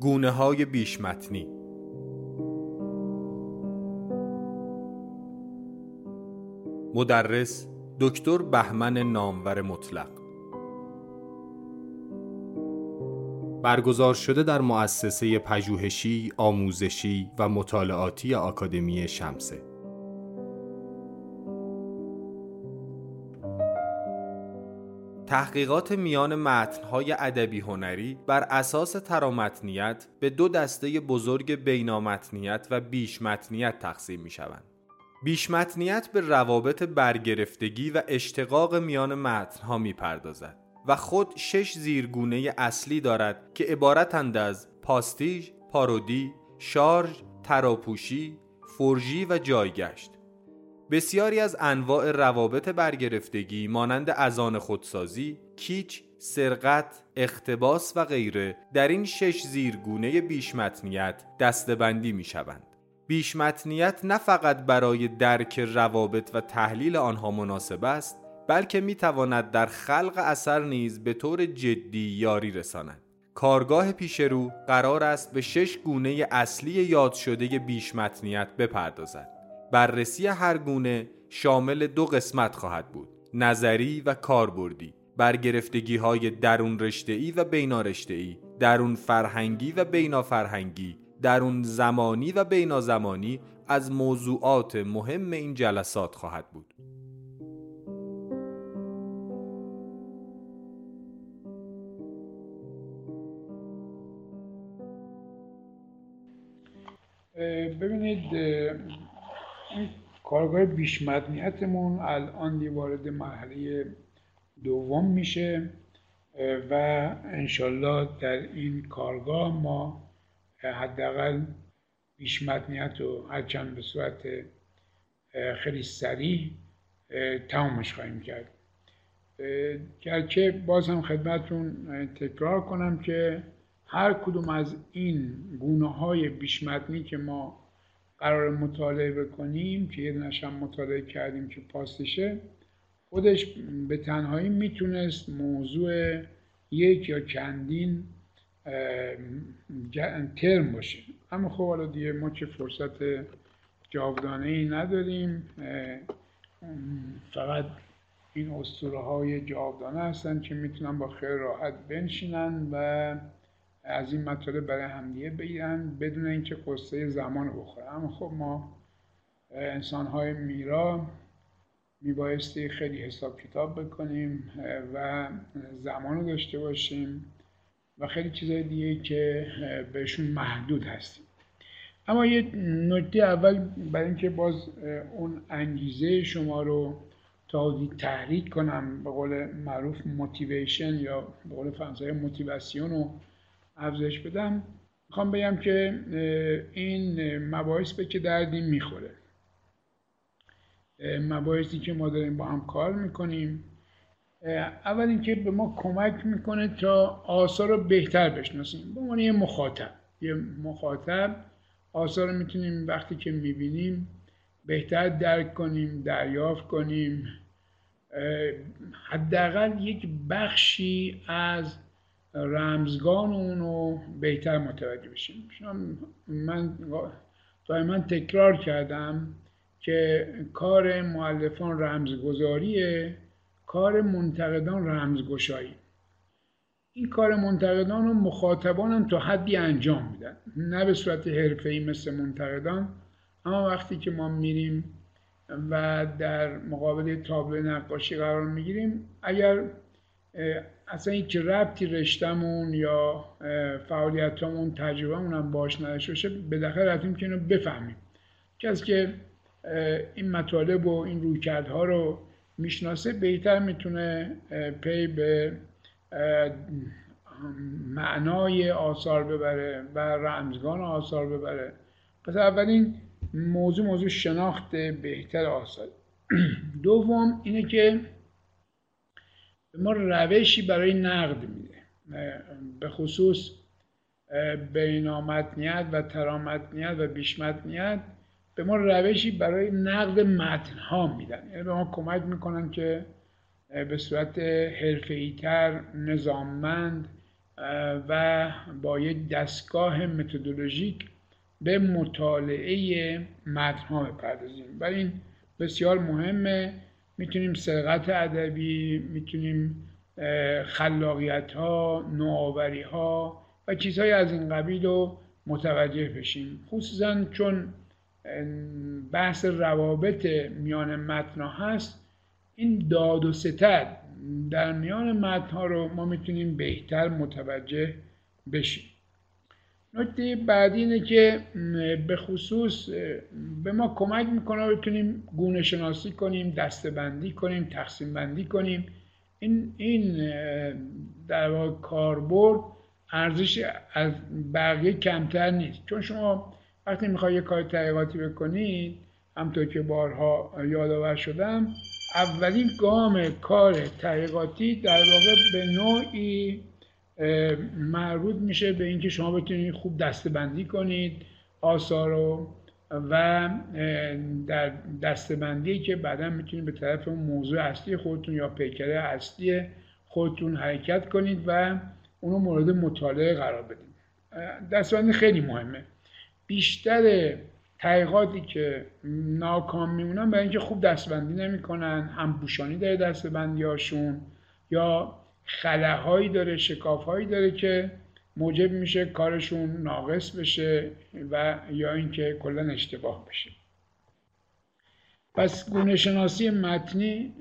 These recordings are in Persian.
گونه های بیشمتنی. مدرس دکتر بهمن نامور مطلق. برگزار شده در مؤسسه پژوهشی، آموزشی و مطالعاتی آکادمی شمسه. تحقیقات میان متنهای ادبی هنری بر اساس ترامتنیت به دو دسته بزرگ بینامتنیت و بیشمتنیت تقسیم می شوند. بیشمتنیت به روابط برگرفتگی و اشتقاق میان متنها می پردازد و خود شش زیرگونه اصلی دارد که عبارتند از پاستیژ، پارودی، شارژ، تراپوشی، فرژی و جایگشت. بسیاری از انواع روابط برگرفتگی مانند ازان خودسازی، کیچ، سرقت، اختباس و غیره در این شش زیرگونه بیشمتنیت دستبندی می شوند. بیشمتنیت نه فقط برای درک روابط و تحلیل آنها مناسب است بلکه می تواند در خلق اثر نیز به طور جدی یاری رساند. کارگاه پیشرو قرار است به شش گونه اصلی یاد شده بیشمتنیت بپردازد. بررسی هر گونه شامل دو قسمت خواهد بود نظری و کاربردی. برگرفتگی های درون رشته ای و بینا رشته ای درون فرهنگی و بینا فرهنگی درون زمانی و بینا زمانی از موضوعات مهم این جلسات خواهد بود. ببینید کارگاه بیش الان وارد مرحله دوم میشه و انشالله در این کارگاه ما حداقل بیش رو هرچند به صورت خیلی سریع تمامش خواهیم کرد. گرچه باز هم خدمتون تکرار کنم که هر کدوم از این گونه های بیشمتنی که ما قرار مطالعه بکنیم که یه هم مطالعه کردیم که پاسشه خودش به تنهایی می‌تونست موضوع یک یا چندین ترم باشه. اما خب حالا دیگه ما چه فرصت جاودانه ای نداریم فقط این اسطوره های جاودانه هستن که می‌تونن با خیلی راحت بنشینن و از این مطالب برای همدیگه بگیرن بدون اینکه قصه زمان رو بخوره. اما خب ما انسان های میرا میبایستی خیلی حساب کتاب بکنیم و زمان رو داشته باشیم و خیلی چیزهای دیگه که بهشون محدود هستیم. اما یه نکته اول برای اینکه باز اون انگیزه شما رو تا تحریک کنم به قول معروف موتیویشن یا به قول فرانسه موتیواسیون رو افزایش بدم. می‌خوام بگم که این مباحث به که دردی می‌خوره. مباحثی که ما داریم با هم کار می‌کنیم. اول اینکه به ما کمک می‌کنه تا آثار رو بهتر بشناسیم. به عنوان یه مخاطب. یه مخاطب آثار رو می‌تونیم وقتی که می‌بینیم بهتر درک کنیم دریافت کنیم. حداقل یک بخشی از رمزگان اونو بهتر متوجه بشیم. من دائما تکرار کردم که کار معلفان رمزگذاریه کار منتقدان رمزگشایی. این کار منتقدان و مخاطبان هم تا حدی انجام میدن. نه به صورت حرفه‌ای مثل منتقدان اما وقتی که ما میریم و در مقابل تابلو نقاشی قرار می‌گیریم اگر اصلا هیچ ربطی رشتمون یا فعالیتامون تجربهمون هم باش نداشته باشه بالاخره رفتیم که اینو بفهمیم. کسی که این مطالب و این رویکردها رو می‌شناسه بهتر می‌تونه پی به معنای آثار ببره و رمزگان آثار ببره. پس اولین موضوع موضوع شناخت بهتر آثار. دوم اینه که به ما روشی برای نقد میده. به خصوص بینامتنیت و ترامتنیت و بیشمتنیت به ما روشی برای نقد متنها میدن. یعنی به ما کمک می‌کنن که به صورت حرفه‌ای‌تر نظاممند و با یک دستگاه متدولوژیک به مطالعه متنها بپردازیم. و این بسیار مهمه. می‌تونیم سرقت ادبی می‌تونیم خلاقیت ها نوآوری ها و چیزهای از این قبیل رو متوجه بشیم. خصوصا چون بحث روابط میان متنها هست این داد و ستد در میان متنها رو ما می‌تونیم بهتر متوجه بشیم. نکته بعدی اینه که به خصوص به ما کمک می‌کنه بتونیم گونه شناسی کنیم دستبندی کنیم تقسیم بندی کنیم. این این در واقع کاربرد ارزش از بقیه کمتر نیست. چون شما وقتی می‌خوای یه کار تحقیقاتی بکنید همطور که بارها یادآور شدم اولین گام کار تحقیقاتی در واقع به نوعی مربوط میشه به اینکه شما بتونید خوب دستبندی کنید آثار رو و در دستبندی که بعدا می‌تونید به طرف موضوع اصلی خودتون یا پیکره اصلی خودتون حرکت کنید و اونو مورد مطالعه قرار بدید. دستبندی خیلی مهمه. بیشتر تحقیقاتی که ناکام میمونن برای اینکه خوب دستبندی نمی‌کنن هم بوشانی داره دستبندی هاشون یا خلاهایی داره شکافهایی داره که موجب میشه کارشون ناقص بشه و یا اینکه کلا اشتباه بشه. پس گونه شناسی متنی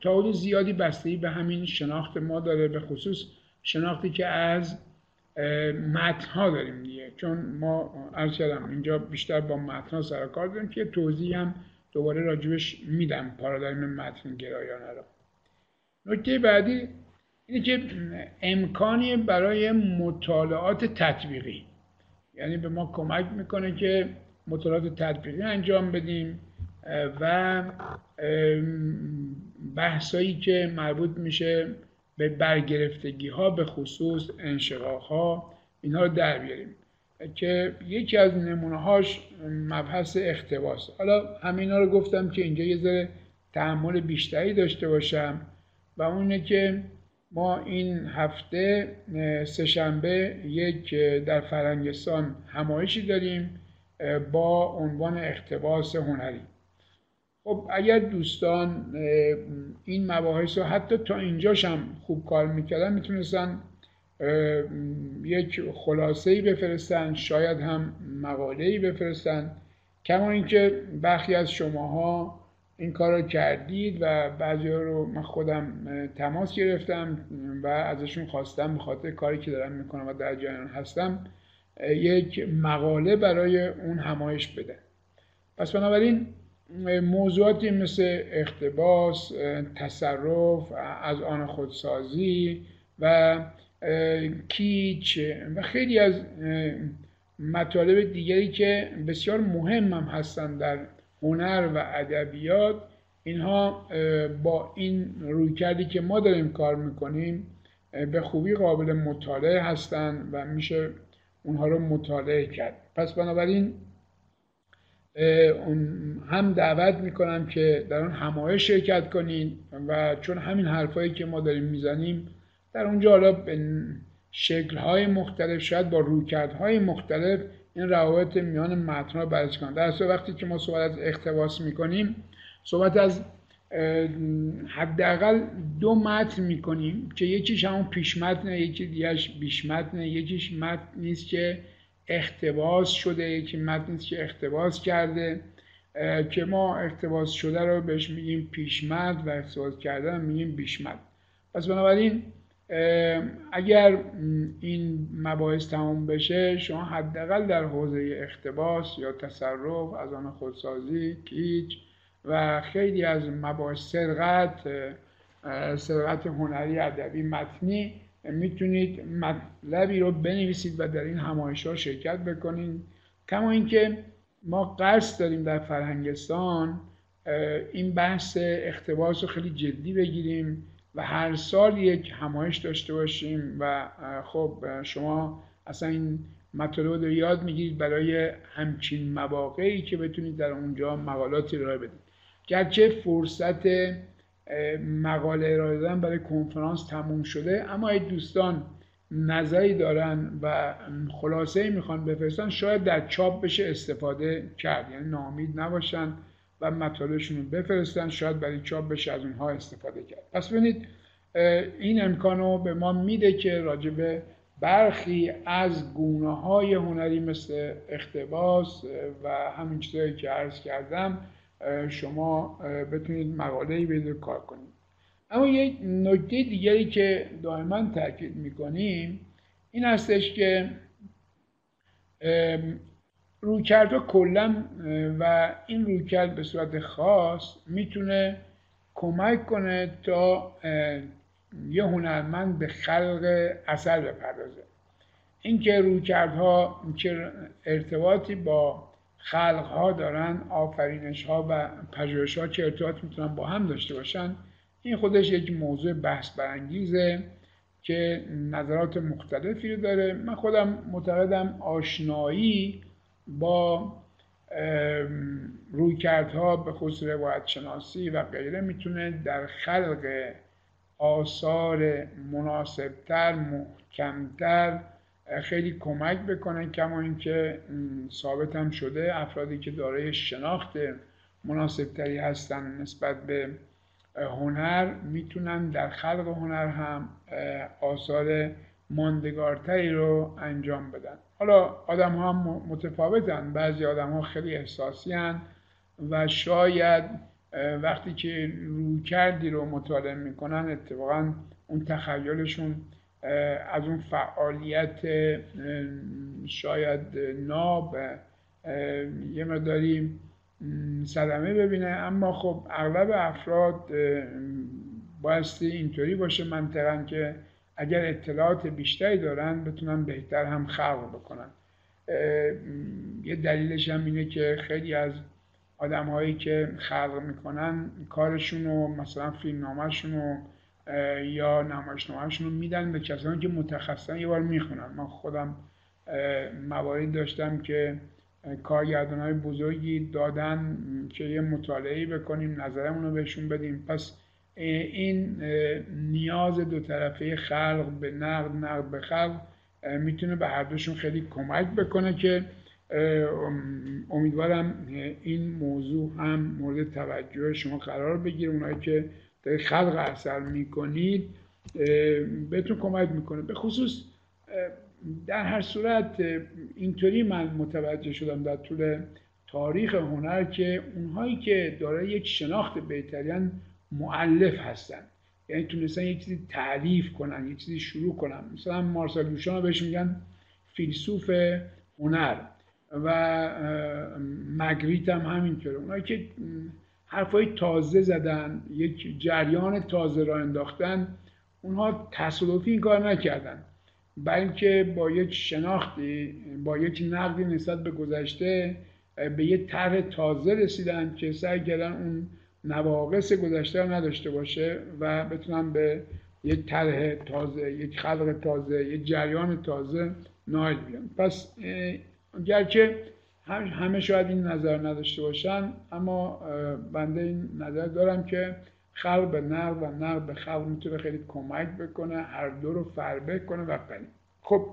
تا زیادی بستگی به همین شناخت ما داره به خصوص شناختی که از متن ها داریم دیگه. چون ما عرض کردم اینجا بیشتر با متن ها سر کار داریم که توضیح هم دوباره راجبش میدم پارادایم متن گرایانه را نکته بعدی اینه که امکانی برای مطالعات تطبیقی. یعنی به ما کمک می‌کنه که مطالعات تطبیقی انجام بدیم و بحثایی که مربوط میشه به برگرفتگی ها به خصوص انشقاق ها اینها رو در بیاریم. که یکی از نمونه هاش مبحث اختباس حالا همینا رو گفتم که اینجا یه ذره تحمل بیشتری داشته باشم. و اونه که ما این هفته سهشنبه یک در فرنگستان همایشی داریم با عنوان اختباس هنری. خب اگر دوستان این مباحث رو حتی تا اینجاش هم خوب کار می‌کردن می‌تونستن یک خلاصه ای بفرستن شاید هم مقاله ای بفرستن. کما اینکه برخی از شماها این کار رو کردید و بعضی رو من خودم تماس گرفتم و ازشون خواستم به کاری که دارم می‌کنم و در جریان هستم یک مقاله برای اون همایش بده. پس بنابراین موضوعاتی مثل اختباس تصرف از آن خودسازی و کیچ و خیلی از مطالب دیگری که بسیار مهم هم هستند در هنر و ادبیات اینها با این رویکردی که ما داریم کار می‌کنیم به خوبی قابل مطالعه هستند و میشه اونها رو مطالعه کرد. پس بنابراین هم دعوت می‌کنم که در اون همایش شرکت کنید و چون همین حرفایی که ما داریم می‌زنیم در اونجا حالا به شکلهای مختلف شاید با رویکردهای مختلف این روابط میان متن رو بررسی کنم در وقتی که ما صحبت از اختباس می‌کنیم صحبت از حداقل دو متن می‌کنیم که یکیش همون پیش متنه یکی دیگهش بیش متنه یکیش متن نیست که اختباس شده یکی متن نیست که اختباس کرده. که ما اختباس شده رو بهش میگیم پیش متن و اختباس کردن میگیم بیش متن پس بنابراین اگر این مباحث تمام بشه شما حداقل در حوزه اختباس یا تصرف از آن خودسازی کیچ و خیلی از مباحث سرقت سرقت هنری ادبی متنی می‌تونید مطلبی رو بنویسید و در این همایش ها شرکت بکنید کما اینکه ما قصد داریم در فرهنگستان این بحث اختباس رو خیلی جدی بگیریم. و هر سال یک همایش داشته باشیم و خب شما اصلا این مطالب رو یاد می‌گیرید برای همچین مواقعی که بتونید در اونجا مقالاتی رو بدید. گرچه فرصت مقاله ارائه دادن برای کنفرانس تموم شده اما این دوستان نظری دارن و خلاصه می‌خوان بفرستن شاید در چاپ بشه استفاده کرد یعنی نامید نباشن. و مطالبشون رو بفرستن شاید برای چاپ بشه از اونها استفاده کرد. پس ببینید این امکان رو به ما میده که راجبه برخی از گونه های هنری مثل اختباس و همین چیزهایی که عرض کردم شما بتونید مقاله ای کار کنید. اما یک نکته دیگری که دائما تاکید می‌کنیم این هستش که رویکردها کلا و این رویکرد به صورت خاص می‌تونه کمک کنه تا یه هنرمند به خلق اثر بپردازه. اینکه رویکردها چه ارتباطی با خلق ها دارن آفرینش ها و پژوهش ها چه ارتباطی می‌تونن با هم داشته باشن این خودش یک موضوع بحث برانگیزه که نظرات مختلفی رو داره. من خودم معتقدم آشنایی با رویکردها به خصوص روایت شناسی و غیره می‌تونه در خلق آثار مناسبتر محکمتر خیلی کمک بکنه کما اینکه ثابت هم شده افرادی که دارای شناخت مناسبتری هستن نسبت به هنر می‌تونن در خلق هنر هم آثار ماندگارتری رو انجام بدن. حالا آدم ها هم متفاوتن. بعضی آدم ها خیلی احساسی هن و شاید وقتی که روی کردی رو مطالعه می‌کنن اتفاقا اون تخیلشون از اون فعالیت شاید ناب یه مقداری صدمه ببینه. اما خب اغلب افراد بایستی اینطوری باشه منطقا که اگر اطلاعات بیشتری دارن بتونن بهتر هم خلق بکنن. یه دلیلش هم اینه که خیلی از آدم هایی که خلق می‌کنن کارشون رو مثلا فیلم نامشون رو یا نمایشنامهشون رو میدن به کسانی که متخصصن یه بار می‌خونن. من خودم موارد داشتم که کارگردان های بزرگی دادن که یه مطالعه بکنیم نظرمون رو بهشون بدیم. پس این نیاز دو طرفه خلق به نقد نقد به خلق می‌تونه به هر دوشون خیلی کمک بکنه که امیدوارم این موضوع هم مورد توجه شما قرار بگیره. اونایی که در خلق اثر می‌کنید بهتون کمک می‌کنه. به خصوص در هر صورت اینطوری من متوجه شدم در طول تاریخ هنر که اونهایی که داره یک شناخت بهترین معلف هستن. یعنی تونستن یک چیزی تعریف کنن یک چیزی شروع کنن. مثلا مارسل دوشان بهش میگن فیلسوف هنر و مگریت هم همینطوره. اونایی که حرفای تازه زدن یک جریان تازه را انداختن اونها تصادفی این کار نکردن. بلکه با یک شناختی با یک نقدی نسبت به گذشته به یه طرح تازه رسیدن که سعی کردن اون نواقص گذشته نداشته باشه و بتونن به یک طرح تازه یک خلق تازه یک جریان تازه نایل بیان پس گرچه همه شاید این نظر نداشته باشن اما بنده این نظر دارم که خلق به نقل و نقل به خلق می‌تونه خیلی کمک بکنه هر دو رو فربه کنه و خب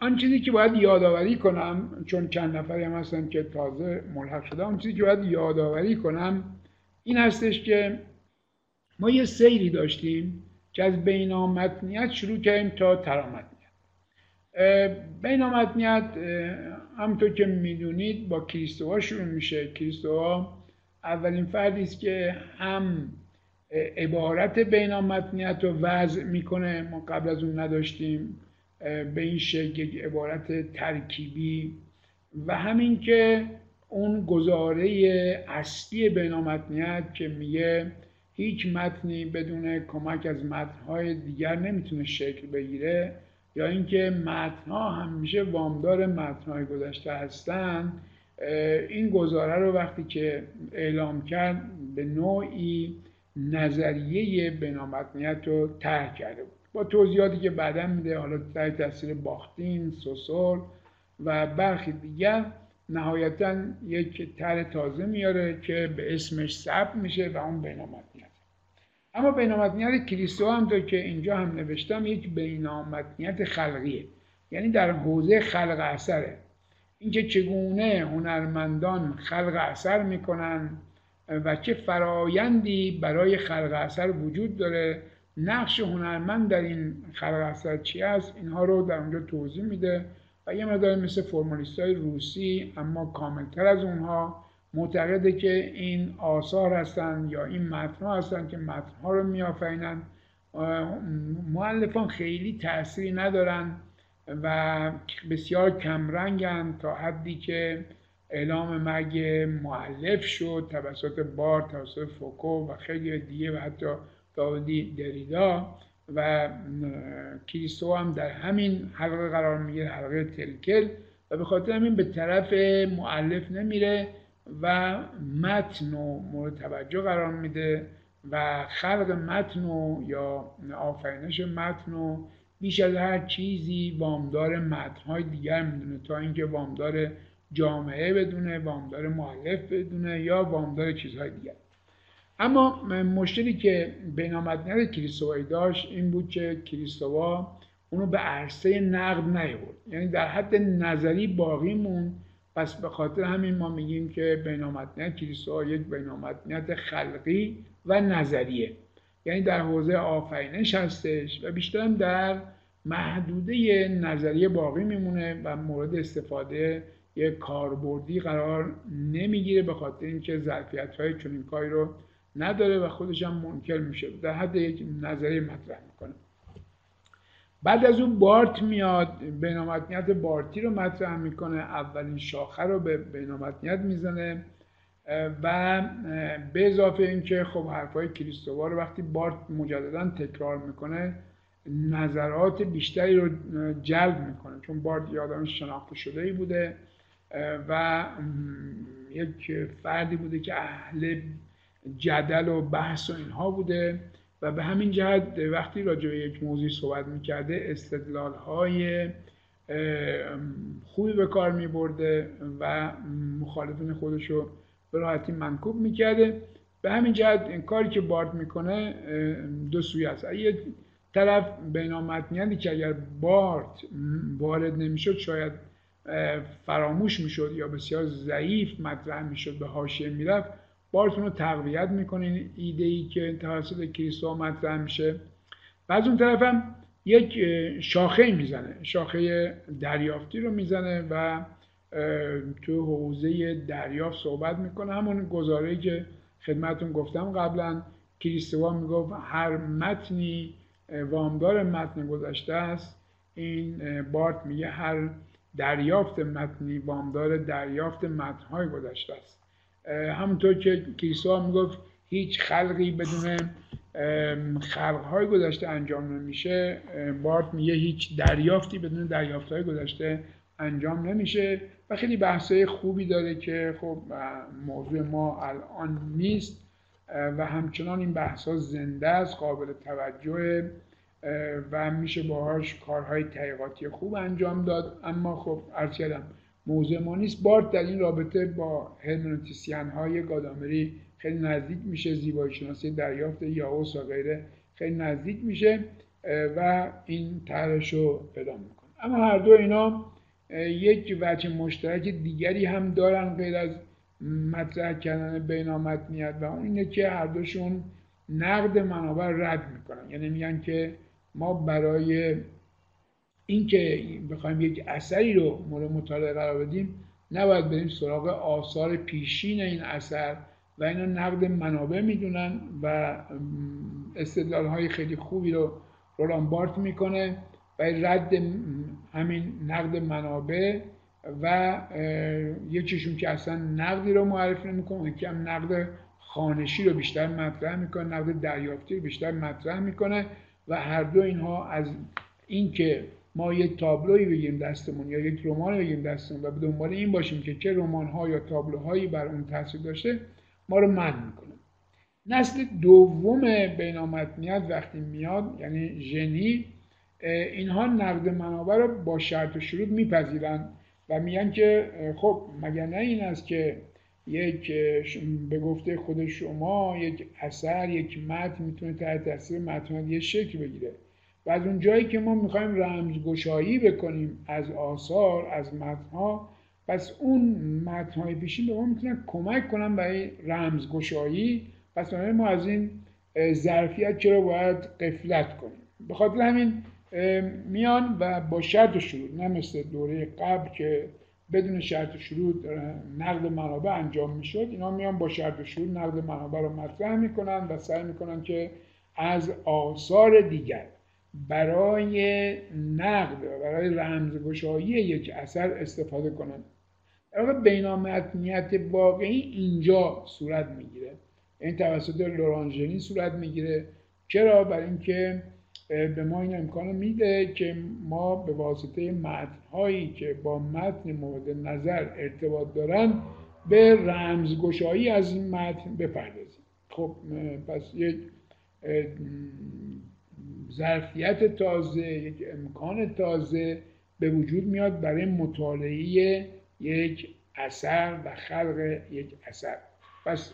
آن چیزی که باید یادآوری کنم چون چند نفری هم هستن که تازه ملحق شده آن چیزی که باید یادآوری کنم این هستش که ما یه سیری داشتیم که از بینامتنیت شروع کردیم تا ترامتنیت بینامتنیت همونطور که می‌دونید با کریستوها شروع میشه. کریستوها اولین فردی است که هم عبارت بینامتنیت رو وضع می‌کنه. ما قبل از اون نداشتیم. به این شکل یک عبارت ترکیبی و همین که اون گزاره اصلی بینامتنیت که میگه هیچ متنی بدون کمک از متنهای دیگر نمی‌تونه شکل بگیره یا اینکه متنها همیشه وامدار متنهای گذشته هستن این گزاره رو وقتی که اعلام کرد به نوعی نظریه بنامتنیت رو طرح کرده بود. با توضیحاتی که بعدا میده. حالا در تاثیر باختین، سوسول و برخی دیگر. نهایتا یک تر تازه میاره که به اسمش ثبت میشه و اون بینامتنیت اما بینامتنیت کریستو هم تا که اینجا هم نوشتم یک بینامتنیت خلقیه. یعنی در حوزه خلق اثره. اینکه چگونه هنرمندان خلق اثر می‌کنن و چه فرایندی برای خلق اثر وجود داره نقش هنرمند در این خلق اثر چی است؟ اینها رو در اونجا توضیح میده و یه مدار مثل فرمالیست های روسی اما کاملتر از اونها معتقده که این آثار هستن یا این متن هستن که متن ها رو میآفرینن معلفان خیلی تأثیری ندارن و بسیار کمرنگن تا حدی که اعلام مرگ معلف شد توسط بار توسط فوکو و خیلی دیگه و حتی داودی دریدا و کریستو هم در همین حلقه قرار می‌گیره حلقه تلکل و به خاطر همین به طرف معلف نمیره و متن و مورد توجه قرار میده و خلق متن و یا آفرینش متن و بیش از هر چیزی وامدار متنهای دیگر می‌دونه. تا اینکه وامدار جامعه بدونه وامدار معلف بدونه یا وامدار چیزهای دیگر. اما مشکلی که بینامدنیت کریستوایی داشت این بود که کریستوا اونو به عرصه نقد نیورد یعنی در حد نظری باقی مون پس به خاطر همین ما میگیم که بینامدنیت کریستوا یک بینامدنیت خلقی و نظریه. یعنی در حوزه آفرینش هستش و بیشتر در محدوده نظریه باقی میمونه و مورد استفاده یک کاربردی قرار نمی‌گیره به خاطر اینکه ظرفیت های چنین کاری رو نداره و خودش هم منکر میشه. در حد یک نظریه مطرح می‌کنه. بعد از اون بارت میاد بینامتنیت بارتی رو مطرح می‌کنه. اولین شاخه رو به بینامتنیت می‌زنه. و به اضافه اینکه خب حرفای کریستووا وقتی بارت مجددا تکرار می‌کنه نظرات بیشتری رو جلب می‌کنه. چون بارت یادم شناخته شده ای بوده و یک فردی بوده که اهل جدل و بحث و اینها بوده و به همین جهت وقتی راجع به یک موضوع صحبت می‌کرده استدلال های خوبی به کار میبرده و مخالفین خودش رو به راحتی منکوب می‌کرده. به همین جهت این کاری که بارت می‌کنه دو سوی است. یک طرف بینامتنیتی که اگر بارت وارد نمی‌شد شاید فراموش می‌شد یا بسیار ضعیف مطرح می‌شد به حاشیه می‌رفت. بارتون رو تقویت می‌کنین ایده ای که توسط کریستو مطرح میشه. و از اون طرف هم یک شاخه می‌زنه شاخه دریافتی رو می‌زنه و تو حوزه دریافت صحبت می‌کنه. همون گزاره که خدمتون گفتم قبلا کریستوا می‌گفت هر متنی وامدار متن گذشته است این بارت میگه هر دریافت متنی وامدار دریافت متنهای گذشته است. همونطور که کلیسا می‌گفت هیچ خلقی بدون خلقهای گذشته انجام نمیشه. بارت میگه هیچ دریافتی بدون دریافتهای گذشته انجام نمیشه. و خیلی بحثای خوبی داره که خب موضوع ما الان نیست. و همچنان این بحث ها زنده است قابل توجه و میشه باهاش کارهای تحقیقاتی خوب انجام داد. اما خب عرض کردم موضوع ما نیست. بارت در این رابطه با هرمنوتیسیان های گادامری خیلی نزدیک میشه. زیبایی شناسی دریافت یاوس و غیره خیلی نزدیک میشه و این طرحش رو پیدا می‌کنه. اما هر دو اینا یک وجه مشترک دیگری هم دارن غیر از مطرح کردن بینامتنیت و اون اینه که هر دوشون نقد منابع رد می‌کنن. یعنی میگن که ما برای اینکه بخوایم یک اثری رو مورد مطالعه قرار بدیم نباید بریم سراغ آثار پیشین این اثر و اینا نقد منابع می‌دونن و استدلال های خیلی خوبی رو رولان بارت می‌کنه و رد همین نقد منابع و یکیشون که اصلا نقدی رو معرفی نمی‌کنه یکی هم نقد خانشی رو بیشتر مطرح می‌کنه نقد دریافتی رو بیشتر مطرح می‌کنه و هر دو اینها از اینکه ما یک تابلوی بگیریم دستمون یا یک رمان بگیریم دستمون و به دنبال این باشیم که چه رمان ها یا تابلوهایی بر اون تاثیر داشته ما رو من می‌کنه. نسل دوم بینامتنیت وقتی میاد یعنی ژنی اینها نقد منابع رو با شرط و شروط میپذیرن و میگن که خب مگر نه این است که یک به گفته خود شما یک اثر یک متن می‌تونه تحت تاثیر متن یه شکل بگیره. و از اون جایی که ما می‌خوایم رمزگشایی بکنیم از آثار از متنها پس اون متنهای پیشین به ما می‌تونن کمک کنن برای رمزگشایی. پس ما از این ظرفیت چرا باید قفلت کنیم؟ به خاطر همین میان و با شرط شروع نه مثل دوره قبل که بدون شرط شروع نقد منابع انجام می‌شد اینا میان با شرط شروع نقد منابع رو مطرح می‌کنن و سعی می‌کنن که از آثار دیگر برای نقد و برای رمزگشایی یک اثر استفاده کنن در بینامتنیت واقعی اینجا صورت می‌گیره. این توسط لورانژنی صورت می‌گیره. چرا؟ برای اینکه به ما این امکان میده که ما به واسطه متنهایی که با متن مورد نظر ارتباط دارن به رمزگشایی از این متن بپردازیم. خب پس یک ظرفیت تازه یک امکان تازه به وجود میاد برای مطالعه یک اثر و خلق یک اثر. پس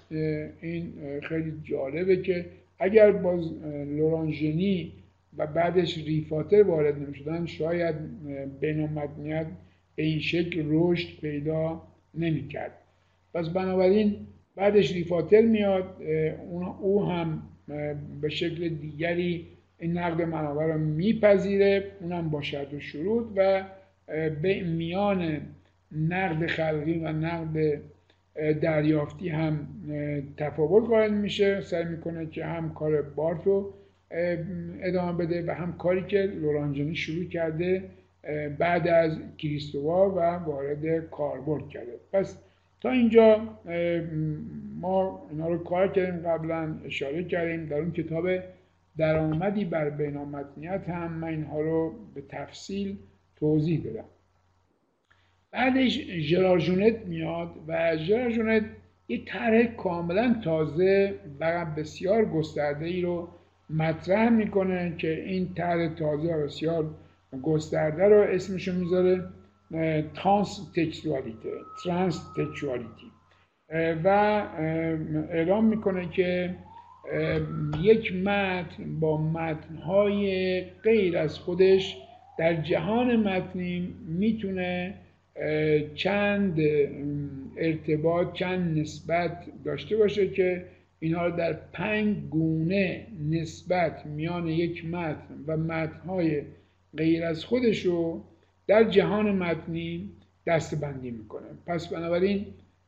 این خیلی جالبه که اگر باز لورانژنی و بعدش ریفاتر وارد نمی‌شدن شاید بینامدنیت به این شکل رشد پیدا نمی‌کرد. پس بنابراین بعدش ریفاتر میاد او هم به شکل دیگری این نقد منابع رو میپذیره اونم با شرط و شروط و به میان نقد خلقی و نقد دریافتی هم تفاوت قائل میشه. سعی می‌کنه که هم کار بارت رو ادامه بده و هم کاری که لورانجانی شروع کرده بعد از کریستووا و وارد کاربرد کرده. پس تا اینجا ما اینا رو کار کردیم قبلا اشاره کردیم در اون کتاب درآمدی بر بینامتنیت هم من اینها رو به تفصیل توضیح دادم بعدش ژرارژونت میاد و ژرارژونت یه طرح کاملا تازه و بسیار گسترده ای رو مطرح می‌کنه که این طرح تازه و بسیار گسترده رو اسمشو می‌ذاره ترانس تکسوالیته ترانس تکسوالیتی و اعلام می‌کنه که یک متن با متنهای غیر از خودش در جهان متنی می‌تونه چند ارتباط چند نسبت داشته باشه که اینها در پنج گونه نسبت میان یک متن و متنهای غیر از خودش رو در جهان متنی دستبندی می‌کنه. پس بنابراین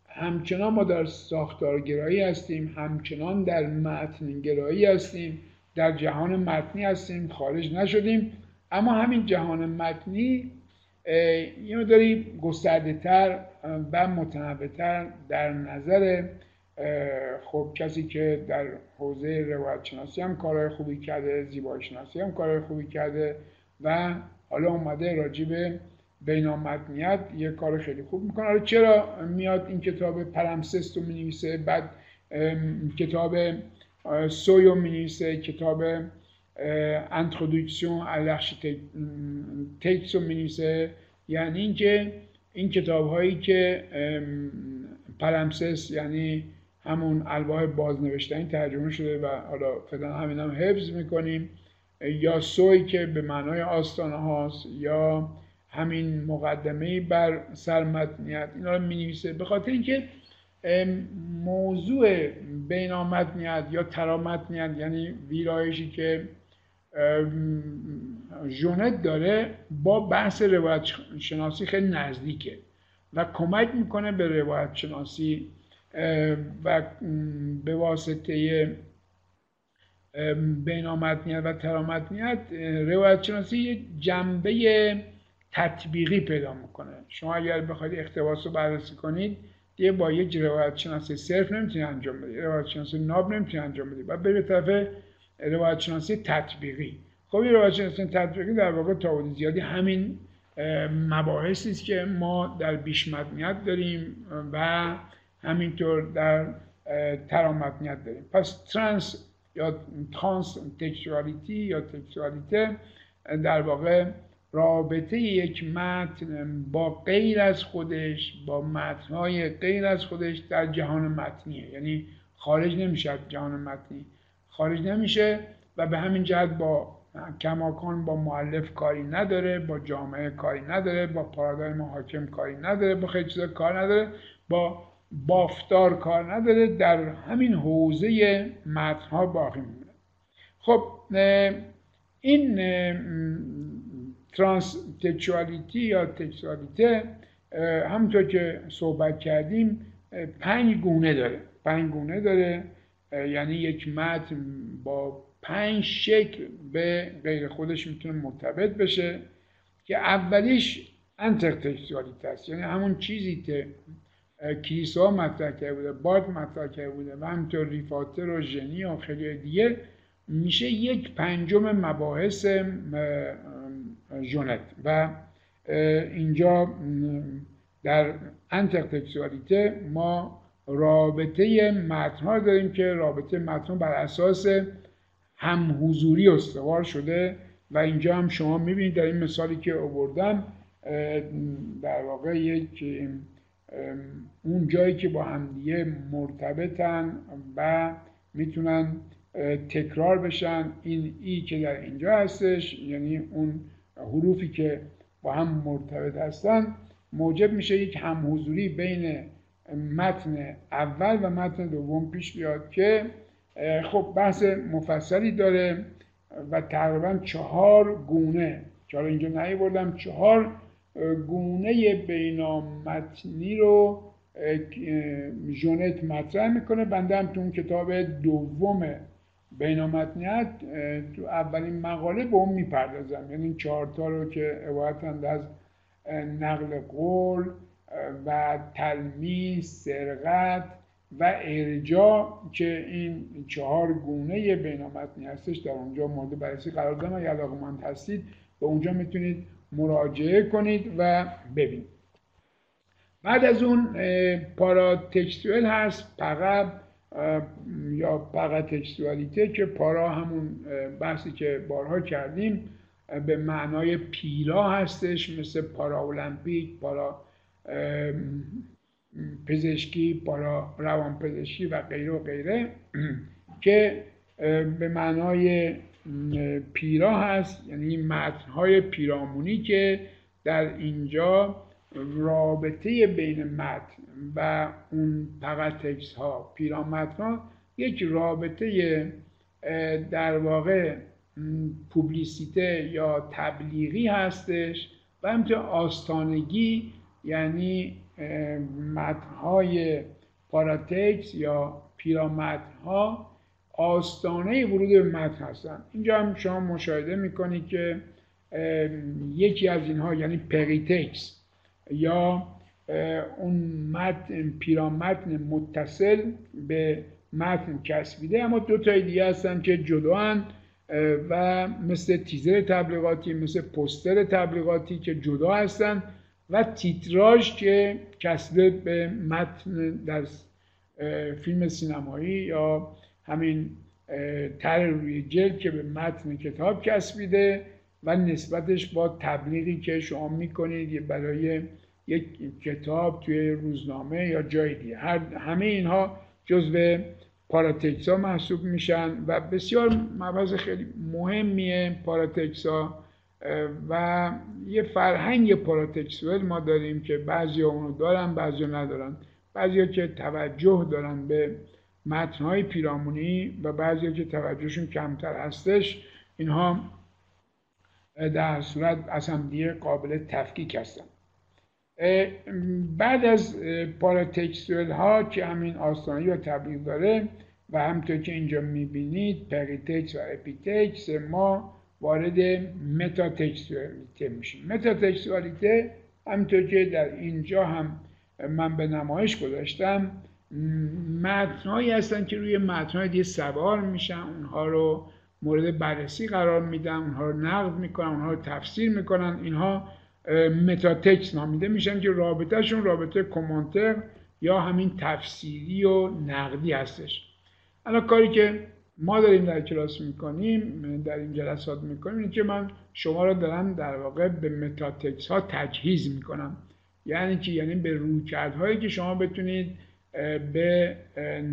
همچنان ما در ساختارگرایی هستیم همچنان در متنگرایی هستیم در جهان متنی هستیم خارج نشدیم. اما همین جهان متنی یه مداری گسترده تر و متنوع در نظر خب کسی که در حوزه روایت شناسی هم کارهای خوبی کرده زیبایی شناسی هم کارهای خوبی کرده و حالا اومده راجب بینامتنیت یه کار خیلی خوب می‌کنه. حالا چرا میاد این کتاب پرمسست رو می‌نویسه بعد کتاب سویو می‌نویسه کتاب انترودکسیون تکس رو می‌نویسه؟ یعنی اینکه این کتاب هایی که پرمسس یعنی همون الواح بازنوشتنی ترجمه شده و حالا فعلا همین هم حفظ می‌کنیم یا سوی که به معنای آستانه هاست یا همین مقدمه بر سرمتنیت اینا رو می‌نویسه. به خاطر اینکه موضوع بینامتنیت یا ترامتنیت یعنی ویرایشی که ژونت داره با بحث روایت شناسی خیلی نزدیکه و کمک می‌کنه به روایت شناسی و به واسطه بینامتنیت و ترامتنیت روایت شناسی یه جنبه تطبیقی پیدا می‌کنه. شما اگر بخواید اختباس رو بررسی کنید دیگه با یک روایت شناسی صرف نمی‌تونید انجام بدید روایت شناسی ناب نمی‌تونید انجام بدید و به طرف روایت شناسی تطبیقی. خب این روایت شناسی تطبیقی در واقع تا زیادی همین مباحثی است که ما در بیش داریم و همینطور در ترامتنیت داریم. پس ترانس یا ترانس تکسوالیتی یا تکسوالیته در واقع رابطه یک متن با غیر از خودش با متنهای غیر از خودش در جهان متنیه. یعنی خارج نمیشه از جهان متنی. خارج نمیشه و به همین جهت با کماکان با معلف کاری نداره با جامعه کاری نداره با پارادایم حاکم کاری نداره با خیلی چیزا کار نداره با بافتار کار نداره در همین حوزه متنها باقی میمونه خب این ترانس تکچوالیتی یا تکچوالیته همونطور که صحبت کردیم پنج گونه داره. پنج گونه داره. یعنی یک متن با پنج شکل به غیر خودش می‌تونه مرتبط بشه که اولیش انترتکستوالیت است. یعنی همون چیزی که کلیسا مطرح کرده بوده باد مطرح کرده بوده و همینطور ریفاتر و ژنی و خیلی دیگه میشه یک پنجم مباحث ژنت و اینجا در انترتکستوالیته ما رابطه متنها داریم که رابطه متن بر اساس هم حضوری استوار شده و اینجا هم شما می‌بینید در این مثالی که آوردم در واقع یک اون جایی که با همدیگه مرتبطن و می‌تونن تکرار بشن. این ای که در اینجا هستش یعنی اون حروفی که با هم مرتبط هستن موجب میشه یک هم حضوری بین متن اول و متن دوم پیش بیاد که خب بحث مفصلی داره و تقریبا چهار گونه چرا اینجا نهی بردم چهار گونه بینامتنی رو ژونت مطرح می‌کنه. بنده هم تو اون کتاب دوم بینامتنیت تو اولین مقاله به اون می‌پردازم. یعنی چهارتا رو که عبارتند از نقل قول و تلمیز سرقت و ارجاع که این چهار گونه بینامتنی هستش در اونجا مورد بررسی قرار دادم. اگر علاقمند هستید به اونجا می‌تونید مراجعه کنید و ببینید. بعد از اون پاراتکستوال هست پقب یا پقا که پارا همون بحثی که بارها کردیم به معنای پیرا هستش مثل پارا المپیک پارا پزشکی پارا روان پزشکی و غیره و غیره که به معنای پیرا هست. یعنی متنهای پیرامونی که در اینجا رابطه بین متن و اون تکس ها پیرامتن یک رابطه در واقع پوبلیسیته یا تبلیغی هستش و همچنین آستانگی یعنی متنهای پاراتکس یا ها آستانه ورود به متن هستن. اینجا هم شما مشاهده می‌کنید که یکی از اینها یعنی peritext. یا اون متن پیرامتن متصل به متن چسبیده. اما دو تا دیگه هستن که جدا و مثل تیزر تبلیغاتی مثل پستر تبلیغاتی که جدا هستن و تیتراژ که چسبه به متن در فیلم سینمایی یا همین تر روی جلد که به متن کتاب کسبیده و نسبتش با تبلیغی که شما می‌کنید برای یک کتاب توی روزنامه یا جای دیگه. هر همه اینها جزو پاراتکسا محسوب میشن و بسیار مبحث خیلی مهمیه پاراتکسا و یه فرهنگ پاراتکسوال ما داریم که بعضی اونو دارن بعضی ندارن. بعضی که توجه دارن به متنهای پیرامونی و بعضی که توجهشون کمتر هستش اینها در صورت از هم دیگه قابل تفکیک هستن. بعد از paratextual ها که همین آستانی و تبلیغ داره و همطور که اینجا می‌بینید peritext و epitext ما وارد métatextualité میشیم. métatextualité همطور که در اینجا هم من به نمایش گذاشتم متنهایی هستن که روی متنهای دیگه سوار میشن اونها رو مورد بررسی قرار میدن اونها رو نقد می‌کنن اونها رو تفسیر می‌کنن. اینها metatext نامیده میشن که رابطهشون رابطه commentaire یا همین تفسیری و نقدی هستش. الان کاری که ما داریم در کلاس می‌کنیم در این جلسات می‌کنیم اینه که من شما رو دارم در واقع به metatext ها تجهیز می‌کنم. یعنی که یعنی به رویکردهایی که شما بتونید به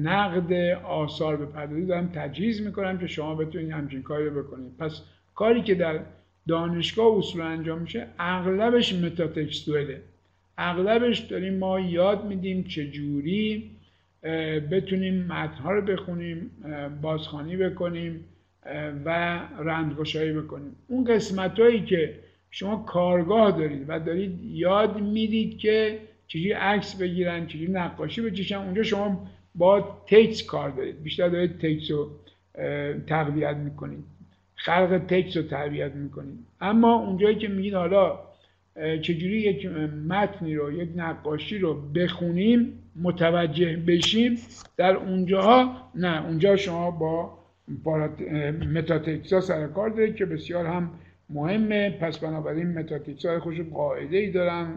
نقد آثار بپردازید دارم تجهیز می‌کنم که شما بتونید همچین کاری بکنید. پس کاری که در دانشگاه اصول انجام میشه اغلبش متاتکستوله اغلبش داریم ما یاد میدیم چجوری بتونیم متنها رو بخونیم بازخانی بکنیم و رندگشایی بکنیم. اون قسمت هایی که شما کارگاه دارید و دارید یاد می‌دید که چجوری عکس بگیرن چجوری نقاشی بکشن اونجا شما با تکس کار دارید. بیشتر دارید تکس رو تقویت می‌کنید. خلق تکس رو تقویت می‌کنید اما اونجایی که میگید حالا چجوری یک متنی رو یک نقاشی رو بخونیم متوجه بشیم در اونجاها نه اونجا شما با متاتکسا سر کار دارید که بسیار هم مهمه. پس بنابراین متاتکسا خوش قاعده ای دارن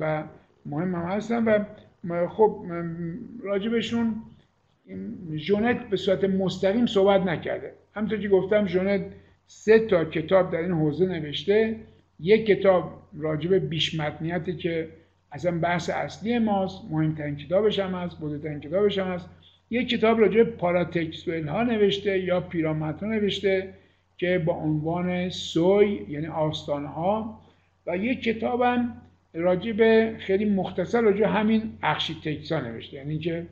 و مهم هم هستن و خب راجبشون جونت به صورت مستقیم صحبت نکرده. همونطور که گفتم جونت سه تا کتاب در این حوزه نوشته. یک کتاب راجب بیش متنیتی که اصلا بحث اصلی ماست مهمترین کتابش هم هست بزرگترین کتابش هم هست. یک کتاب راجع پاراتکستوئل ها نوشته یا پیرامتن نوشته که با عنوان سوی یعنی آستانه ها و یک کتاب هم راجع به خیلی مختصر راجع همین ها نوشته یعنی که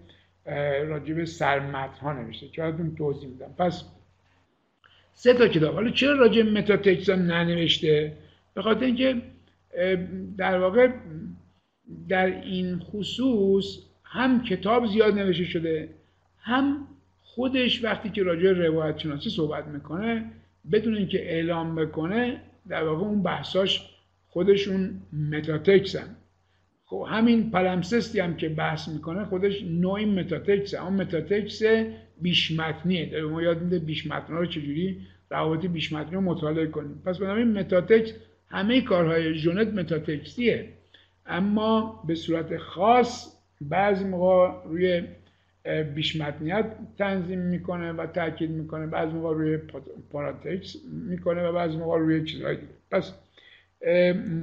راجع به ها نوشته. که توضیح میدم؟ پس سه تا کتاب. حالا چرا راجع به متاتکسا ننوشته؟ به خاطر اینکه در واقع در این خصوص هم کتاب زیاد نوشته شده هم خودش وقتی که راجع روایت شناسی صحبت می‌کنه بدون اینکه اعلام بکنه در واقع اون بحثاش خودشون metatext ن. خب همین palimpseste ی هم که بحث می‌کنه خودش نوعی metatext اون metatext بیشمتنیه در ما یاد میده بیشمتن رو چجوری روابط بیشمتنی رو مطالعه کنیم. پس بنابراین metatext همه کارهای ژونت متاتکسیه. اما به صورت خاص بعضی موقع روی بیشمتنیت تنظیم می‌کنه و تاکید می‌کنه. بعضی موقع روی پاراتکس می‌کنه و بعضی موقع روی چیزهای دیگه. پس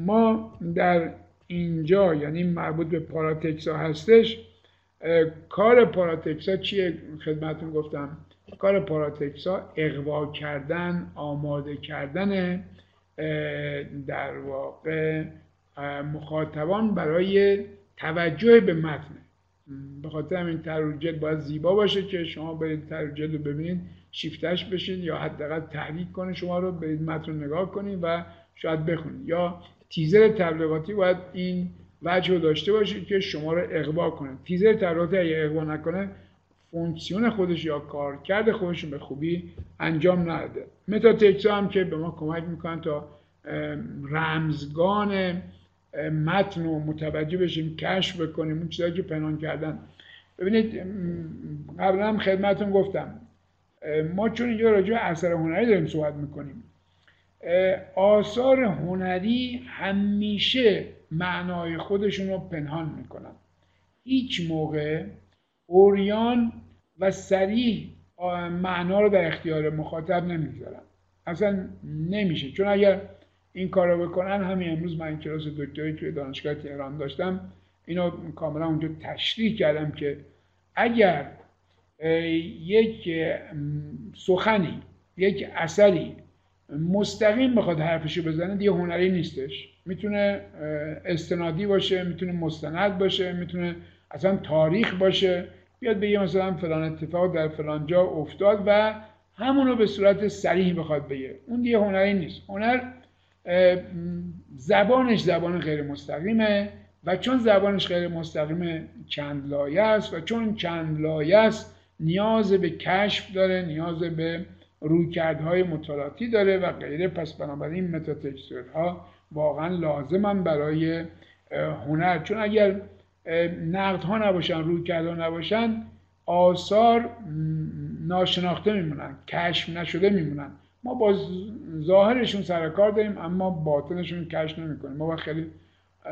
ما در اینجا یعنی مربوط به پاراتکس ها هستش کار پاراتکس ها چیه؟ خدمتون گفتم. کار پاراتکس ها اقوا کردن آماده کردن در واقع مخاطبان برای توجه به متن. به خاطر همین تروجل باید زیبا باشه که شما برید تروجل رو ببینید شیفتش بشین یا حداقل تحریک کنه شما رو برید متن نگاه کنید و شاید بخونید. یا تیزر تبلیغاتی باید این وجه داشته باشه که شما رو اقوا کنه. تیزر تبلیغاتی اگه اقوا نکنه فونکسیون خودش یا کارکرد خودش به خوبی انجام نده. متا هم که به ما کمک می‌کنن تا رمزگان متن رو متوجه بشیم کشف بکنیم اون چیزایی که پنهان کردن. ببینید قبلا هم خدمتون گفتم ما چون اینجا راجع اثر هنری داریم صحبت می‌کنیم آثار هنری همیشه معنای خودشون رو پنهان می‌کنن. هیچ موقع اوریان و سریح معنا رو در اختیار مخاطب نمی‌ذارن اصلا نمیشه. چون اگر این کار رو بکنن همین امروز من کلاس دکتری توی دانشگاه تهران داشتم اینو کاملا اونجا تشریح کردم که اگر یک سخنی یک اثری مستقیم بخواد حرفشو بزنه دیگه هنری نیستش. می‌تونه استنادی باشه می‌تونه مستند باشه می‌تونه اصلا تاریخ باشه. بیاد بگه مثلا فلان اتفاق در فلان جا افتاد و همونو به صورت سریح بخواد بگه. اون دیگه هنری نیست. هنر زبانش زبان غیر مستقیمه و چون زبانش غیر مستقیمه چند لایه است و چون چند لایه است نیاز به کشف داره نیاز به رویکردهای مطالعاتی داره و غیره. پس بنابراین متاتکستوئل ها واقعا لازمن برای هنر. چون اگر نقد ها نباشن رویکردها نباشن آثار ناشناخته میمونن کشف نشده میمونن. ما با ظاهرشون سر کار داریم اما باطنشون کشف نمی‌کنیم. ما باید خیلی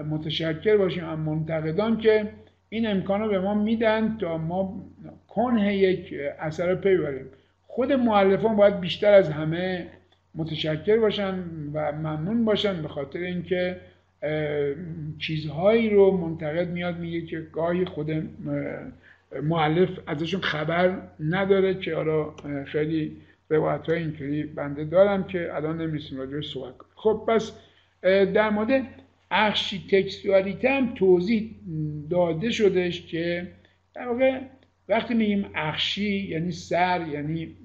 متشکر باشیم اما منتقدان که این امکان رو به ما میدن تا ما کنه یک اثر رو پی خود معلفان باید بیشتر از همه متشکر باشن و ممنون باشن به خاطر اینکه چیزهایی رو منتقد میاد میگه که گاهی خود معلف ازشون خبر نداره که حالا خیلی روایت های اینطوری بنده دارم که الان نمی‌رسیم راجعش صحبت کنم خب پس در مورد تکستوالیته هم توضیح داده شدش که در واقع وقتی میگیم اخشی یعنی سر یعنی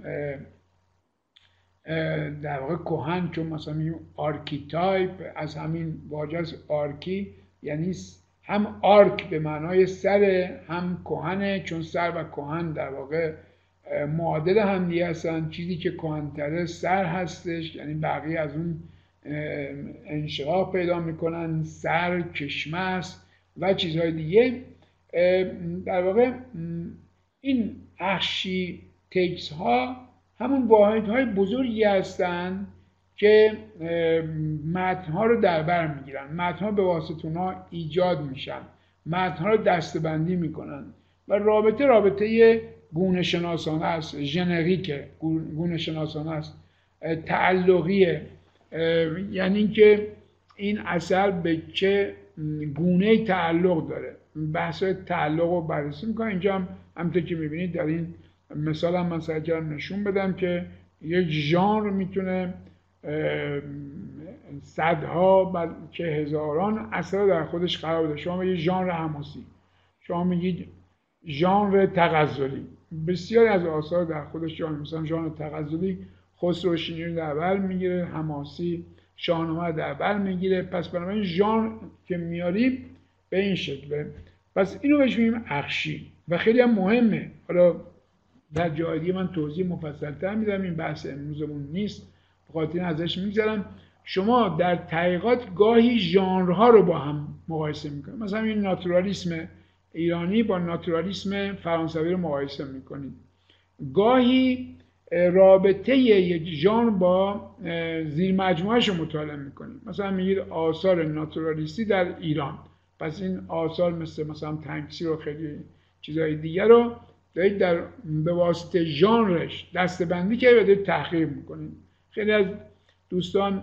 در واقع کهن چون مثلا میگیم archetype از همین واژه archi یعنی هم arch به معنای سر هم کهنه چون سر و کهن در واقع معادل هم دیگه هستن. چیزی که کهنتره سر هستش یعنی بقیه از اون انشقاق پیدا می‌کنن سرچشمه‌س و چیزهای دیگه. در واقع این اخشی تکس ها همون واحد های بزرگی هستند که متن ها رو در بر می‌گیرن. متن ها به واسطه ها ایجاد میشن. متن ها رو دستبندی می‌کنن. و رابطه رابطه گونه شناسانه است ژنریکه گونه شناسانه است. تعلقیه. یعنی اینکه این اثر به چه گونه تعلق داره. بحث تعلق رو بررسی می‌کنم. اینجا هم همطور که می‌بینید در این مثال هم من سعی نشون بدم که یک ژانر می‌تونه صدها که هزاران اثر در خودش قرار بده. شما یه ژانر حماسی شما میگید ژانر تغزلی. بسیاری از آثار در خودش ژانر مثلا ژانر تغزلی خسرو رو در بر می‌گیره حماسی شاهنامه در بر می‌گیره. پس بنابراین ژانر که میاریم به این شکله پس اینو بهش میگیم اخشی و خیلی هم مهمه. حالا در جای من توضیح مفصلتر میدم. این بحث امروزمون نیست. بخاطر ازش میگذرم. شما در تحقیقات گاهی ژانرها رو با هم مقایسه می‌کنید. مثلا این ناتورالیسم ایرانی با ناتورالیسم فرانسوی رو مقایسه می‌کنید. گاهی رابطه یک ژانر با زیر مجموعهش رو مطالعه می‌کنید. مثلا میگید آثار ناتورالیستی در ایران. پس این آثار مثل مثلا تنکسی رو خیلی چیزهای دیگر رو دارید در به واسطه ژانرش دستبندی که دارید تحقیق می‌کنید خیلی از دوستان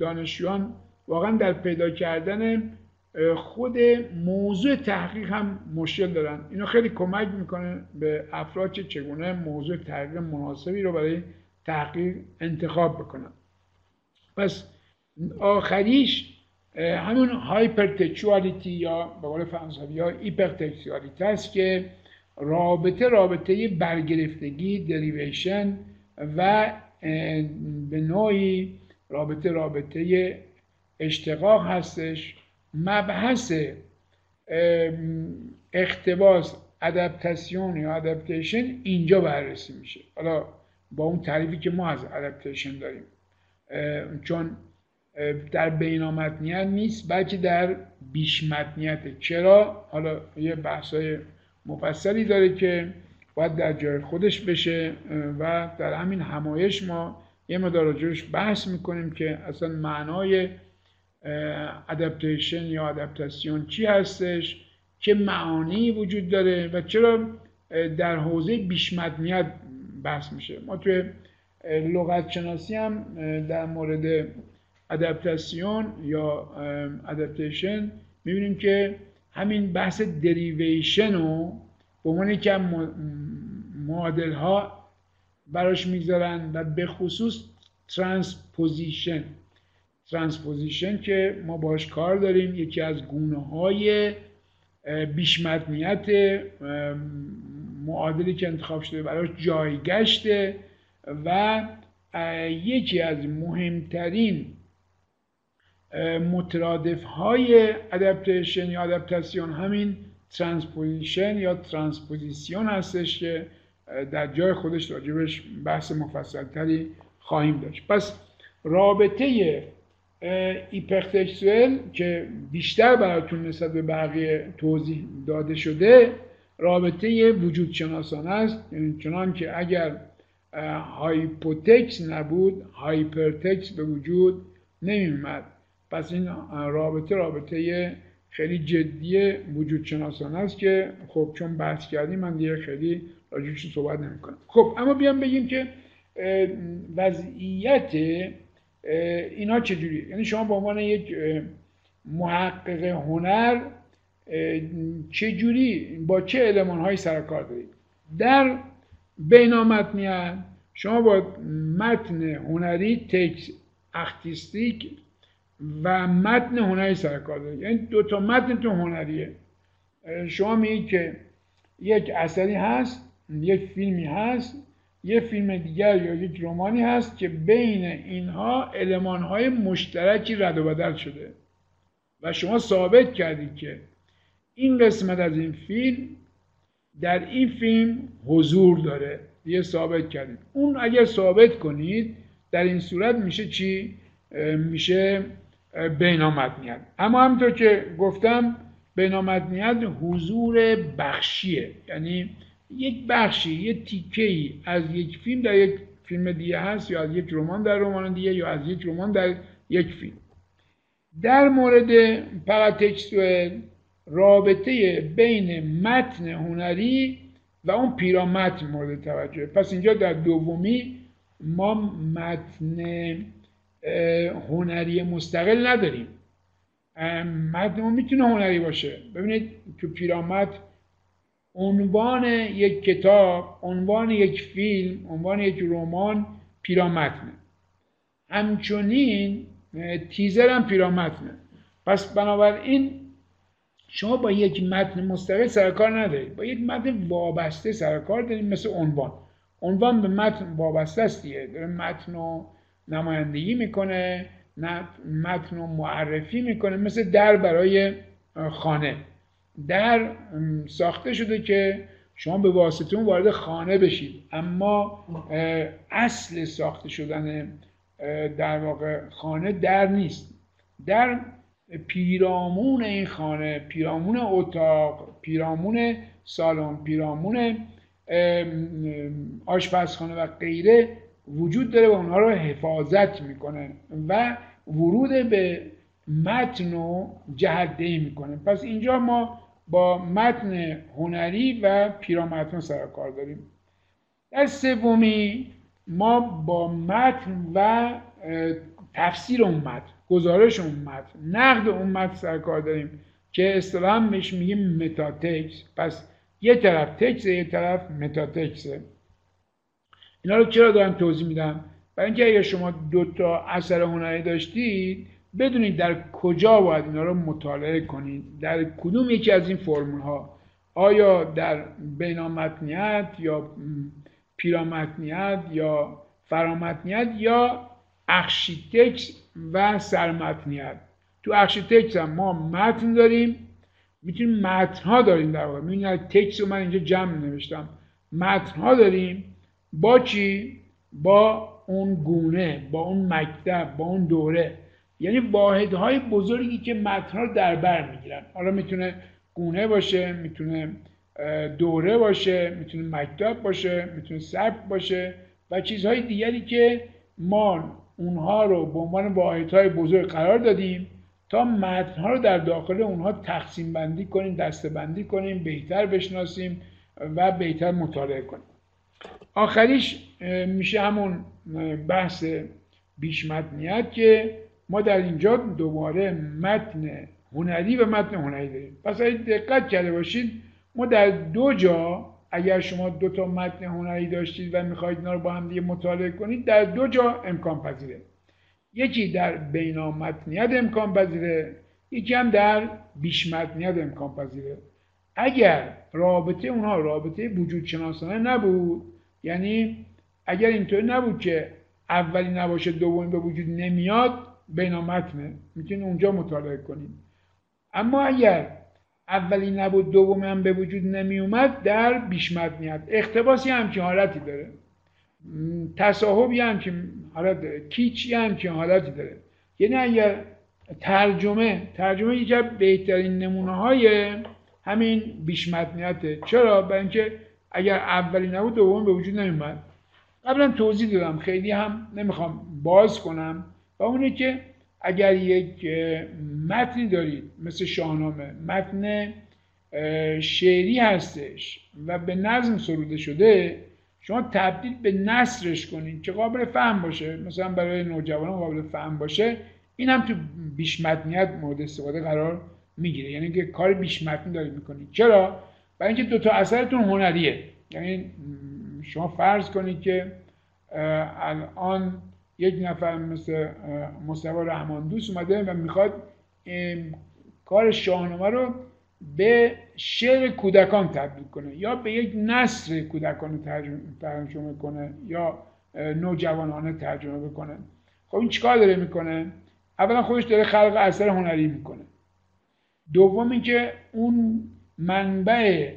دانشجویان واقعا در پیدا کردن خود موضوع تحقیق هم مشکل دارن. اینو خیلی کمک می‌کنه به افراد که چگونه موضوع تحقیق مناسبی رو برای تحقیق انتخاب بکنن. پس آخریش همون hypertextuality یا به قول فرانسوی ها hypertextualité است که رابطه رابطه برگرفتگی derivation و به نوعی رابطه رابطه اشتقاق هستش مبحث اقتباس ادپتاسیون یا ادپتیشن اینجا بررسی میشه. حالا با اون تعریفی که ما از ادپتیشن داریم چون در بینامتنیت نیست بلکه در بیشمتنیت چرا؟ حالا یه بحثای مفصلی داره که باید در جای خودش بشه و در همین همایش ما یه مدار بحث می‌کنیم که اصلا معنای ادپتیشن یا ادپتاسیون چی هستش چه معانی وجود داره و چرا در حوزه بیشمدنیت بحث میشه. ما توی لغت شناسی هم در مورد ادپتاسیون یا ادپتیشن می‌بینیم که همین بحث دریویشن رو به عنوان که معادل ها براش می‌ذارن و به خصوص transposition transposition که ما باش کار داریم یکی از گونه های بیشمتنیت معادلی که انتخاب شده براش جایگشته و یکی از مهمترین مترادف های adaptation یا adaptation همین transposition یا transposition هستش که در جای خودش راجبش بحث مفصلتری خواهیم داشت. پس رابطه hypertextuel که بیشتر براتون نسبت به بقیه توضیح داده شده رابطه وجود شناسانه است. یعنی چنان که اگر hypotext نبود hypertext به وجود نمیومد پس این رابطه رابطه خیلی جدی وجود شناسانه است که خب چون بحث کردیم من دیگه خیلی راجبش صحبت نمی‌کنم. خب اما بیام بگیم که وضعیت اینا چجوری یعنی شما به عنوان یک محقق هنر چجوری با چه علمان هایی سر کار دارید؟ در بینامتنیت شما با متن هنری تکس اختیستیک و متن هنری سر کار دارید یعنی دو تا متن تو هنریه. شما میگید که یک اثری هست یک فیلمی هست یه فیلم دیگر یا یک رومانی هست که بین اینها های مشترکی رد و بدل شده. و شما ثابت کردید که این قسمت از این فیلم در این فیلم حضور داره. یه ثابت کردید اون اگر ثابت کنید در این صورت میشه چی؟ میشه بینامتنیت اما همینطور که گفتم بینامتنیت حضور بخشیه. یعنی یک بخشی یک تیکه ای از یک فیلم در یک فیلم دیگه هست یا از یک رمان در رمان دیگه یا از یک رمان در یک فیلم. در مورد پراتکستوال رابطه بین متن هنری و اون پیرامتن مورد توجه. پس اینجا در دومی ما متن هنری مستقل نداریم. متن می‌تونه هنری باشه. ببینید تو پیرامتن عنوان یک کتاب عنوان یک فیلم عنوان یک رمان پیرامتنه همچنین تیزر هم پیرامتنه پس بنابراین شما با یک متن مستقل سرکار ندارید. با یک متن وابسته سرکار دارید مثل عنوان. عنوان به متن وابسته است دیگه. متن رو نمایندگی می‌کنه متن رو معرفی می‌کنه مثل در برای خانه. در ساخته شده که شما به واسطه اون وارد خانه بشید. اما اصل ساخته شدن در واقع خانه در نیست. در پیرامون این خانه پیرامون اتاق پیرامون سالن پیرامون آشپزخانه و غیره وجود داره و اونها رو حفاظت می‌کنه و ورود به متن رو جهدهی می‌کنه. پس اینجا ما با متن هنری و پیرامتن سر کار داریم. در سومی ما با متن و تفسیر اون متن گزارش اون متن نقد اون متن سر کار داریم که اصطلاحا بهش میگیم métatexte. پس یه طرف texte یه طرف métatexte ه. اینا رو چرا دارم توضیح میدم؟ برای اینکه اگر شما دو تا اثر هنری داشتید بدونید در کجا باید اینا رو مطالعه کنید. در کدوم یکی از این فرمول ها آیا در بینامتنیت یا پیرامتنیت یا فرامتنیت یا architexte و سرمتنیت؟ تو اخشیتکس هم ما متن داریم. می‌تونیم متن ها داریم در واقع. می‌بینید تکس رو من اینجا جمع نوشتم. متن ها داریم. با چی؟ با اون گونه با اون مکتب با اون دوره. یعنی واحدهای بزرگی که متن رو در بر می‌گیرن. حالا می‌تونه گونه باشه می‌تونه دوره باشه می‌تونه مکتب باشه می‌تونه سبک باشه و چیزهای دیگری که ما اونها رو به عنوان واحدهای بزرگ قرار دادیم تا متنها رو در داخل اونها تقسیم بندی کنیم دسته بندی کنیم بهتر بشناسیم و بهتر مطالعه کنیم. آخریش میشه همون بحث بیش متنیت که ما در اینجا دوباره متن هنری و متن هنری داریم. پس اگه دقت کرده باشید ما در دو جا اگر شما دو تا متن هنری داشتید و می‌خواهید اینا رو با هم دیگه مطالعه کنید در دو جا امکان پذیره. یکی در بینامتنیت امکان پذیره یکی هم در بیش متنیت امکان پذیره. اگر رابطه اونها رابطه وجود شناسانه نبود یعنی اگر اینطور نبود که اولی نباشه دومی به وجود نمیاد بینامتنه می‌تونید اونجا مطالعه کنید اما اگر اولی نبود دومی هم به وجود نمی اومد در بیش اختباسی همچین حالتی داره. تصاحبی همچین حالت داره. کیچی همچین حالتی داره. یعنی اگر ترجمه ترجمه یکی بهترین نمونه های همین بیش متنیته چرا؟ برای اینکه اگر اولی نبود دومی به وجود نمیومد قبلا توضیح دادم. خیلی هم نمی‌خوام باز کنم. و اونه که اگر یک متنی دارید مثل شاهنامه متن شعری هستش و به نظم سروده شده شما تبدیل به نصرش کنید که قابل فهم باشه. مثلا برای نوجوانان قابل فهم باشه. این هم تو بیش مورد استفاده قرار می‌گیره. یعنی که کار بیش متنی دارید می‌کنید. چرا؟ برای اینکه دو تا اثرتون هنریه. یعنی شما فرض کنید که الان یک نفر مثل مصطفی رحمان دوست اومده و می‌خواد کار شاهنامه رو به شعر کودکان تبدیل کنه یا به یک نصر کودکان ترجمه کنه یا نوجوانانه ترجمه بکنه. خب این چیکار داره می‌کنه؟ اولا خودش داره خلق اثر هنری می‌کنه. دوم اینکه اون منبع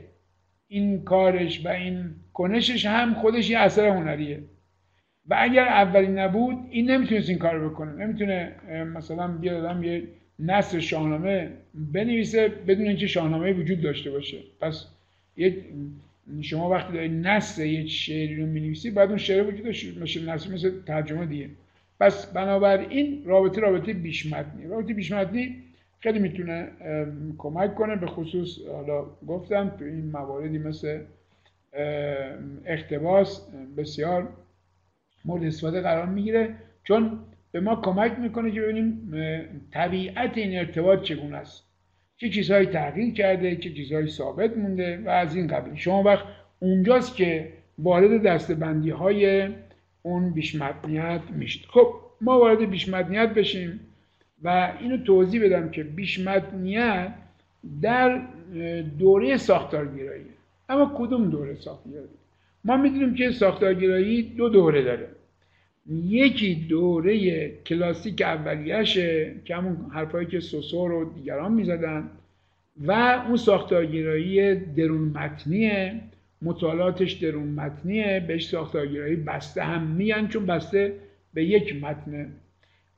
این کارش و این کنشش هم خودش یه اثر هنریه. و اگر اولی نبود این نمی‌تونست این کار بکنه. نمی‌تونه مثلا بیاد یه نصر شاهنامه بنویسه بدون اینکه شاهنامه وجود داشته باشه. پس شما وقتی دارید نصر یه شعری رو می‌نویسی باید اون شعر وجود داشته باشه نصر مثل ترجمه دیگه. پس بنابراین رابطه رابطه بیش رابطه بیش خیلی می‌تونه کمک کنه به خصوص حالا گفتم تو این مواردی مثل اختباس بسیار مورد استفاده قرار می‌گیره. چون به ما کمک می‌کنه که ببینیم طبیعت این ارتباط چگونه است. چه چیزهایی تغییر کرده چه چیزهایی ثابت مونده و از این قبیل. شما وقت اونجاست که وارد دستبندی های اون بیشمتنیت میشید. خب ما وارد بیشمتنیت بشیم. و اینو توضیح بدم که بیشمتنیت در دوره ساختارگرایی. اما کدوم دوره ساختارگرایی؟ ما می‌دونیم که ساختارگرایی دو دوره داره. یکی دوره کلاسیک اولیشه که همون حرفایی که سوسور و دیگران می‌زدن و اون ساختارگرایی درون متنیه. مطالعاتش درون متنیه. بهش ساختارگرایی بسته هم میان چون بسته به یک متنه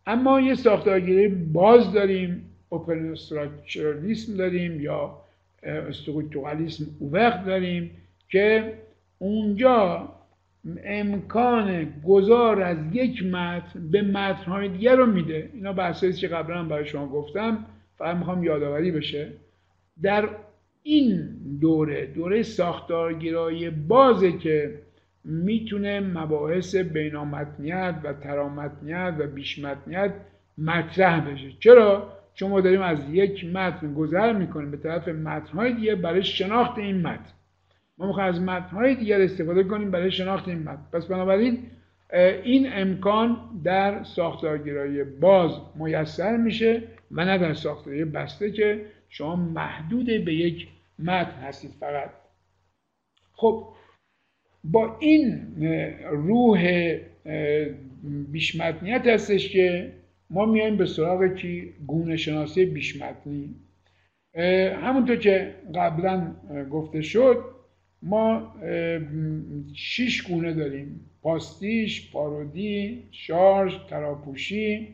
اما یه ساختارگیری باز داریم اوپن استراکچرالیسم داریم یا استروکتورالیسم اوورت داریم که اونجا امکان گذار از یک متن به متنهای دیگر رو میده. اینا بحثایی که قبلا برای شما گفتم فقط می‌خوام یادآوری بشه. در این دوره دوره ساختارگرایی بازه که می‌تونه مباحث بینامتنیت و ترامتنیت و بیشمتنیت مطرح بشه. چرا؟ چون ما داریم از یک متن گذر می‌کنیم. به طرف متنهای دیگه برای شناخت این متن. ما می‌خوایم از متنهای دیگر استفاده کنیم برای شناخت این متن. پس بنابراین این امکان در ساختارگرایی باز میسر میشه و نه در ساختارگرایی بسته که شما محدود به یک متن هستید فقط. خب با این روح بیشمتنیت هستش که ما میایم به سراغ کی گونه شناسی بیشمتنی همونطور که قبلا گفته شد ما شش گونه داریم. پاستیش، پارودی، شارژ، تراپوشی،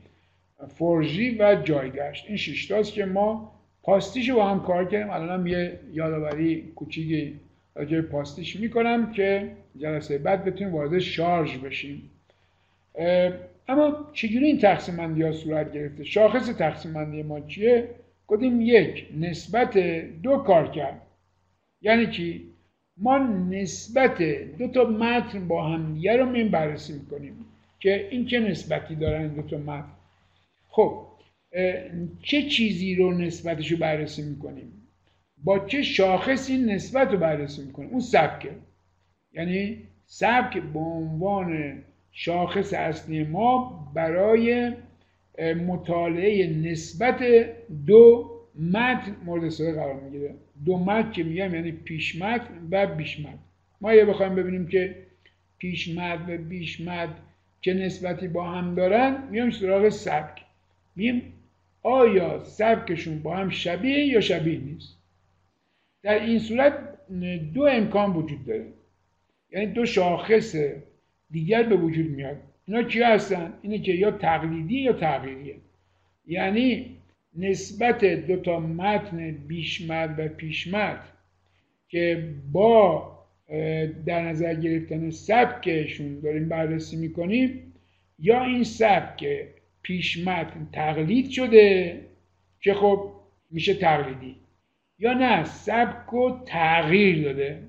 فرژی و جایگشت. این شش که ما پاستیش رو با هم کار کردیم. الان هم یه یادآوری کوچیکی راجع پاستیش می‌کنم که جلسه بعد بتونیم وارد شارژ بشیم. اما چجوری این تقسیم بندی ها صورت گرفته؟ شاخص تقسیم بندی ما چیه؟ گفتیم یک نسبت دو کار کرد. یعنی چی؟ ما نسبت دو تا متن با هم دیگه رو می بررسی می‌کنیم که این چه نسبتی دارن دو تا متن. خب چه چیزی رو نسبتش رو بررسی می‌کنیم؟ با چه شاخصی نسبت رو بررسی می‌کنیم اون سبکه یعنی سبک به عنوان شاخص اصلی ما برای مطالعه نسبت دو متن مورد استفاده قرار می‌گیره. دو متن که میگم یعنی پیش متن و بیش متن ما یه بخوایم ببینیم که پیش متن و بیش متن چه نسبتی با هم دارن میام سراغ سبک. میگیم آیا سبکشون با هم شبیه یا شبیه نیست؟ در این صورت دو امکان وجود داره. یعنی دو شاخص دیگر به وجود میاد. اینا چی هستن؟ اینه که یا تقلیدی یا تغییریه. یعنی نسبت دو تا متن بیشمد و پیشمد که با در نظر گرفتن سبکشون داریم بررسی می‌کنیم یا این سبک پیشمتن تقلید شده که خب میشه تقلیدی. یا نه سبک و تغییر داده.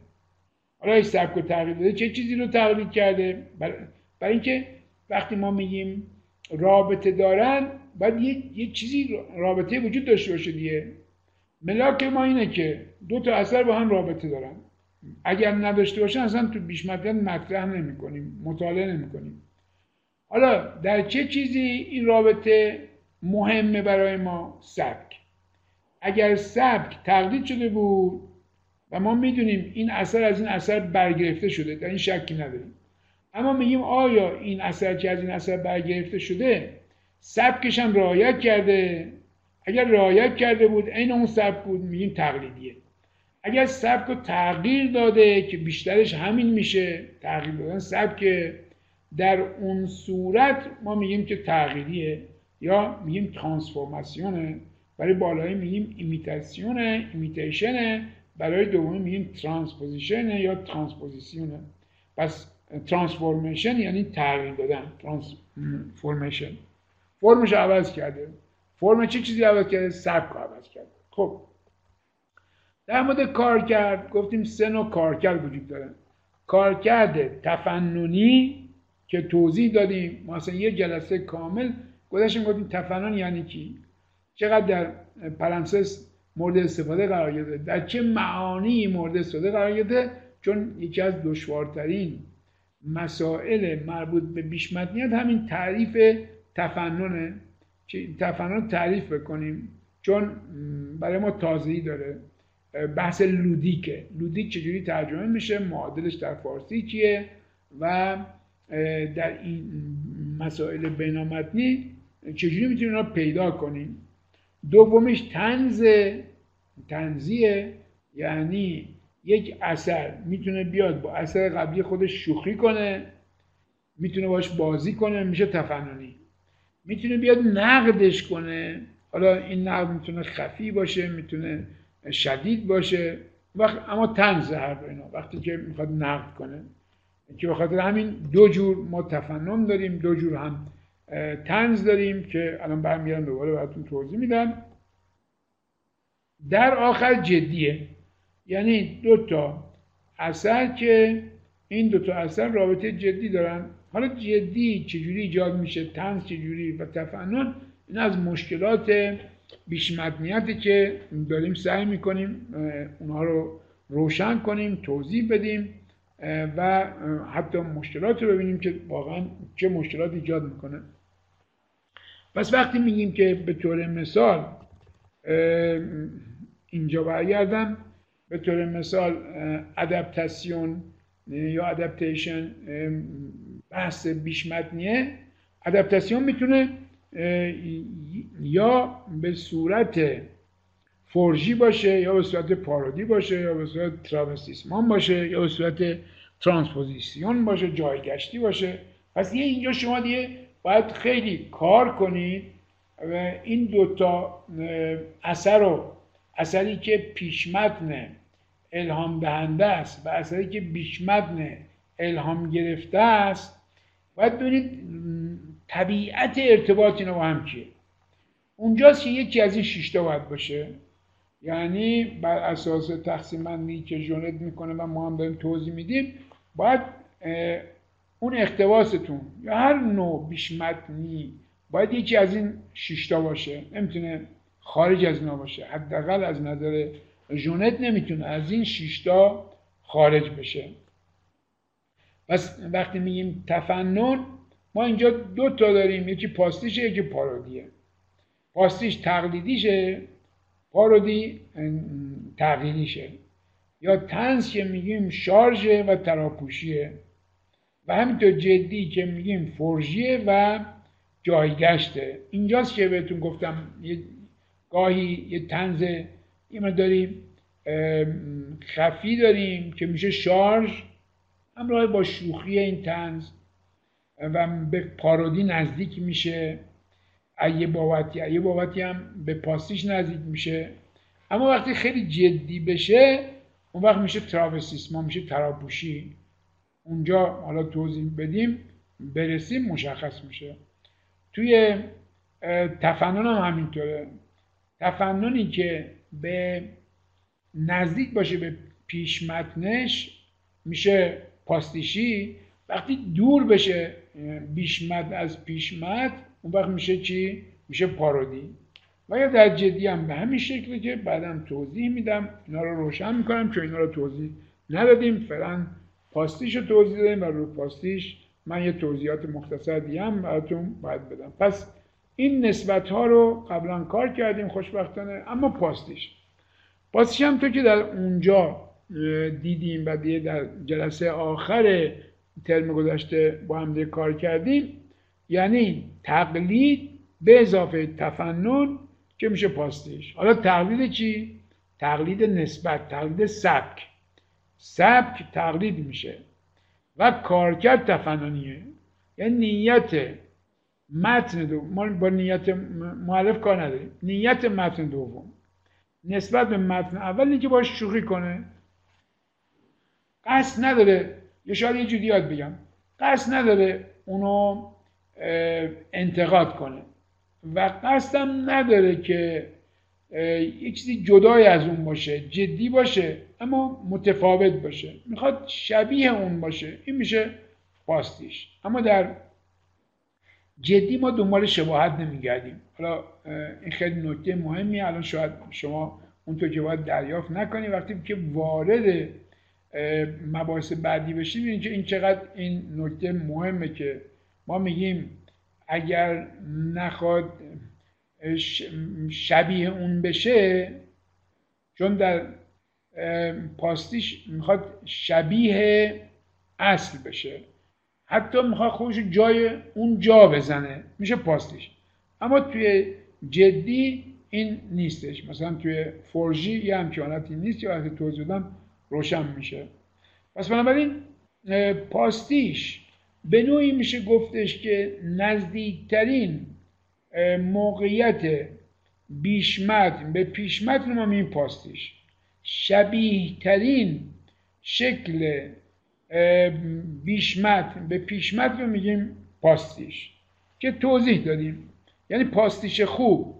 حالا سبک و تغییر داده چه چیزی رو تغییر کرده؟ برای اینکه وقتی ما میگیم رابطه دارن باید یه, یه چیزی رابطه وجود داشته باشه دیگه. ملاک ما اینه که دو تا اثر با هم رابطه دارن. اگر نداشته باشن اصلا تو بیش مطرح نمی کنیم مطالعه نمی کنیم حالا در چه چیزی این رابطه مهمه برای ما؟ سبک. اگر سبک تقلید شده بود و ما می‌دونیم این اثر از این اثر برگرفته شده در این شکی نداریم. اما میگیم آیا این اثر که از این اثر برگرفته شده؟ سبکش هم رعایت کرده. اگر رعایت کرده بود عین اون سبک بود میگیم تقلیدیه. اگر سبک رو تغییر داده که بیشترش همین میشه تغییر دادن سبک در اون صورت ما میگیم که تغییریه یا میگیم transformation ه. برای بالایی میگیم imitation ه imitation ه برای دومی میگیم transposition ه یا transposition ه پس transformation یعنی تغییر دادن transformation. فرمش عوض کرده فرم چه چیزی عوض کرده سبک عوض کرده خب. در مورد کارکرد گفتیم سه نوع کارکرد وجود داره. کارکرد تفننی که توضیح دادیم. مثلا یه جلسه کامل گذاشتیم گفتیم تفنن یعنی چی؟ چقدر در پرنسس مورد استفاده قرار گرفته؟ در چه معانی مورد استفاده قرار گرفته؟ چون یکی از دشوارترین مسائل مربوط به بیشمتنیت همین تعریف تفننه تفنن تعریف بکنیم. چون برای ما تازهی داره. بحث لودیکه. لودیک چجوری ترجمه میشه؟ معادلش در فارسی چیه؟ و در این مسائل بینامتنی چجوری می‌تونیم را پیدا کنیم؟ دومیش تنز تنزیه یعنی یک اثر می‌تونه بیاد با اثر قبلی خودش شوخی کنه می‌تونه باش بازی کنه میشه تفننی. می‌تونه بیاد نقدش کنه. حالا این نقد می‌تونه خفی باشه می‌تونه شدید باشه. وقت اما تنز هر اینا. وقتی که می‌خواد نقد کنه. که بخاطر همین دو جور ما تفنن داریم دو جور هم تنز داریم که الان برمیگردم دوباره براتون توضیح میدم. در آخر جدیه. یعنی دو تا اثر که این دو تا اثر رابطه جدی دارن. حالا جدی چجوری ایجاد میشه تنز چجوری و تفنن این از مشکلات بیش که داریم سعی می‌کنیم اونها رو روشن کنیم توضیح بدیم و حتی مشکلات رو ببینیم که واقعا چه مشکلات ایجاد می‌کنه. پس وقتی میگیم که به طور مثال اینجا برگردم به طور مثال adaptation یا adaptation بحث بیش متنیه adaptation می‌تونه یا به صورت forgerie باشه یا به صورت parodie باشه یا به صورت travestissement باشه یا به صورت transposition باشه جایگشتی باشه. پس یه اینجا شما دیگه باید خیلی کار کنید. و این دوتا اثر رو اثری که پیشمتن الهام دهنده است و اثری که بیشمتن الهام گرفته است باید ببینید طبیعت ارتباط اینا با هم چیه. اونجاست که یکی از این شیشتا باید باشه. یعنی بر اساس تقسیم که جونت می‌کنه و ما هم داریم توضیح میدیم باید اون اختباستون یا هر نوع بیشمتنی باید یکی از این شیشتا باشه. نمی‌تونه خارج از اینا باشه. حداقل از نظر جونت نمی‌تونه از این شیشتا خارج بشه. پس وقتی میگیم تفنن ما اینجا دو تا داریم. یکی پاستیشه یکی پارودیه. پاستیش تقلیدیشه پارودی تغییریشه یا تنس که میگیم شارژه و تراپوشیه و همینطور جدی که میگیم فرژیه و جایگشته. اینجاست که بهتون گفتم یه گاهی یه تنز یه داریم خفی داریم که میشه شارژ. همراه با شوخی این تنز و به پارودی نزدیک میشه. ایه بابتی ایه بابتی هم به پاستیش نزدیک میشه. اما وقتی خیلی جدی بشه اون وقت میشه تراوستیسما میشه تراپوشی اونجا حالا توضیح بدیم برسیم مشخص میشه. توی تفنن هم همینطوره. تفننی که به نزدیک باشه به پیش متنش میشه پاستیشی وقتی دور بشه بیشمت از پیشمت اون وقت میشه چی؟ میشه پارودی. و یا در جدی هم به همین شکلی که بعدم توضیح میدم اینا رو روشن می‌کنم چون اینا رو توضیح ندادیم فعلا پاستیش رو توضیح دادیم و رو پاستیش من یه توضیحات مختصر دیگه هم براتون باید بدم. پس این نسبت ها رو قبلا کار کردیم خوشبختانه اما پاستیش. پاستیش هم تو که در اونجا دیدیم و دیگه در جلسه آخر ترم گذشته با هم کار کردیم. یعنی تقلید به اضافه تفنن که میشه پاستیش. حالا تقلید چی؟ تقلید نسبت تقلید سبک. سبک تقلید میشه و کارکرد تفننیه. یعنی نیت متن دو ما با نیت معلف کار نداریم. نیت متن دوم. نسبت به متن اول که باش شوخی کنه. قصد نداره. یه شاید یه جوری یاد بگم. قصد نداره اونو انتقاد کنه. و قصدم نداره که یه چیزی جدای از اون باشه جدی باشه اما متفاوت باشه. می‌خواد شبیه اون باشه. این میشه پاستیش. اما در جدی ما دنبال شباهت نمیگردیم. حالا این خیلی نکته مهمی الان شاید شما اونطور که باید دریافت نکنید وقتی که وارد مباحث بعدی بشیم که این چقدر این نکته مهمه که ما میگیم اگر نخواد شبیه اون بشه چون در پاستیش می‌خواد شبیه اصل بشه. حتی می‌خواد خودش جای اون جا بزنه. میشه پاستیش. اما توی جدی این نیستش. مثلا توی فورژی یه همچنانتی نیست یا وقتی توضیح دادم روشن میشه. پس بنابراین پاستیش به نوعی میشه گفتش که نزدیکترین موقعیت بیشمت به پیشمت رو ما میگیم پاستیش. شبیه ترین شکل بیشمت به پیشمت رو میگیم پاستیش که توضیح دادیم. یعنی پاستیش خوب.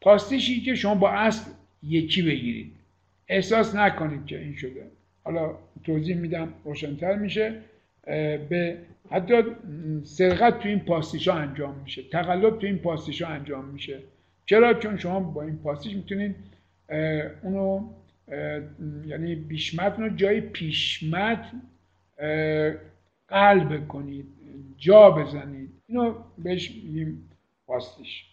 پاستیشی که شما با اصل یکی بگیرید. احساس نکنید که این شده. حالا توضیح میدم روشنتر میشه. به حتی سرقت تو این پاستیش ها انجام میشه. تقلب تو این پاستیش ها انجام میشه. چرا؟ چون شما با این پاستیش می‌تونید اونو یعنی بیشمت رو جای پیشمت قلب کنید جا بزنید. اینو بهش میگیم پاستیش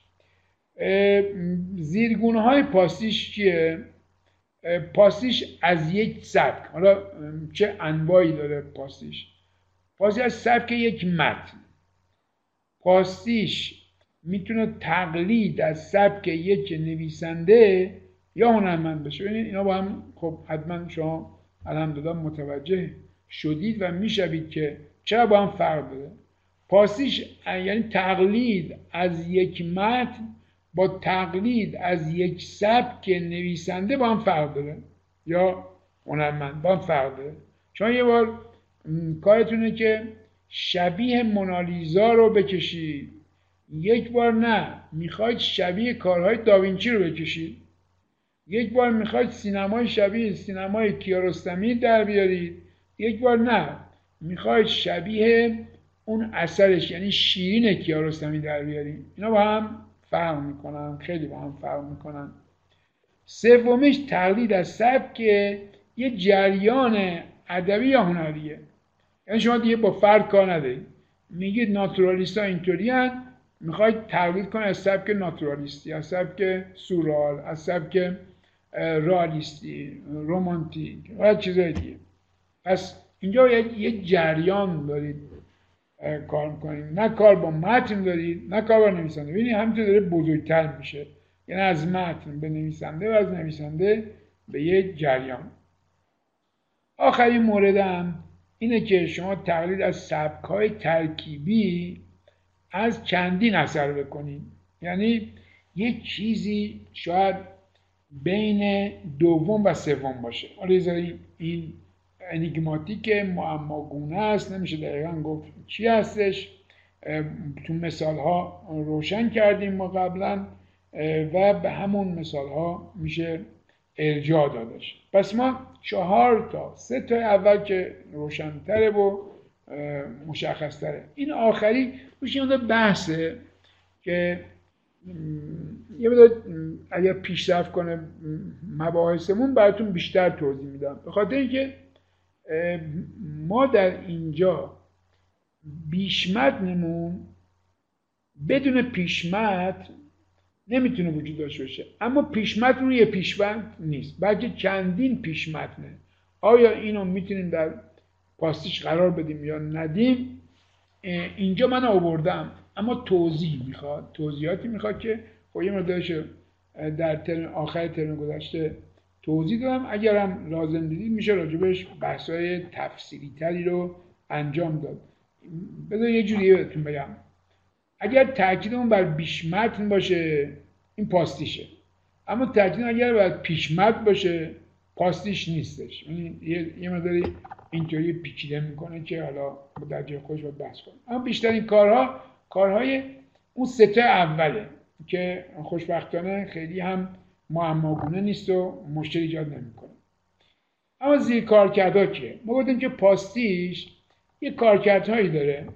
زیرگونه های پاستیش چیه؟ پاستیش از یک سبک. حالا چه انواعی داره پاستیش پاستیش از سبک یک متن. پاستیش می‌تونه تقلید از سبک یک نویسنده یا هنرمند بشه. ببینید اینا با هم خب حتما شما الحمدلله متوجه شدید و می‌شوید که چرا با هم فرق داره. پاستیش یعنی تقلید از یک متن با تقلید از یک سبک نویسنده با هم فرق داره یا هنرمند با هم فرق داره. شما یه بار کارتونه که شبیه مونالیزا رو بکشید. یک بار نه می‌خواید شبیه کارهای داوینچی رو بکشید. یک بار می‌خواید سینمای شبیه سینمای کیارستمی در بیارید. یک بار نه می‌خواید شبیه اون اثرش یعنی شیرین کیارستمی در بیارید. اینا با هم فرق می‌کنن خیلی با هم فرق می‌کنن. سومیش تقلید از سبک یه جریان ادبی یا هنریه؟ یعنی شما دیگه با فرد کار ندارید. میگید ناتورالیست ها اینطوری می‌خواید تقلید کنید از سبک ناتورالیستی از سبک سورال از سبک رالیستی رومانتیک و چیزای دیگه. پس اینجا یه جریان دارید کار می‌کنید. نه کار با متن دارید نه کار با نویسنده. ببینید همینطور داره بزرگتر میشه. یعنی از متن به نویسنده و از نویسنده به یه جریان. آخرین موردم اینه که شما تقلید از سبک های ترکیبی از چندین اثر بکنید یعنی یک چیزی شاید بین دوم و سوم باشه. حالا این انیگماتیک معماگونه است نمیشه دقیقا گفت چی هستش. تو مثال ها روشن کردیم ما قبلا و به همون مثال ها میشه ارجاع دادش. پس ما چهار تا سه تا اول که روشنتره و مشخصتره. این آخری روش یه بحثه که یه مدار اگر پیشرفت کنه مباحثمون براتون بیشتر توضیح میدم. به خاطر اینکه ما در اینجا بیشمتنمون بدون پیشمت نمی‌تونه وجود داشته باشه. اما پیشمتن یه پیشمت نیست. بلکه چندین پیشمتنه آیا اینو می‌تونیم در پاستیش قرار بدیم یا ندیم؟ اینجا من آوردم. اما توضیح می‌خواد. توضیحاتی می‌خواد که خب یه مقدارش در ترم آخر ترم گذشته توضیح دادم. اگرم لازم دیدید میشه راجبش بحثای تفسیری تری رو انجام داد. بذار یه جوری بهتون بگم. اگر تاکیدمون بر بیشمتن باشه این پاستیشه. اما تاکید اگر بر پیشمت باشه پاستیش نیستش. یعنی یه مقداری اینطوری پیچیده می‌کنه که حالا در جای خوش با بحث کنیم اما بیشترین کارها کارهای اون سته اوله که خوشبختانه خیلی هم معماگونه نیست و مشکل ایجاد نمی‌کنه. اما زیر کارکردها که ما گفتیم که پاستیش یه کارکردهایی داره.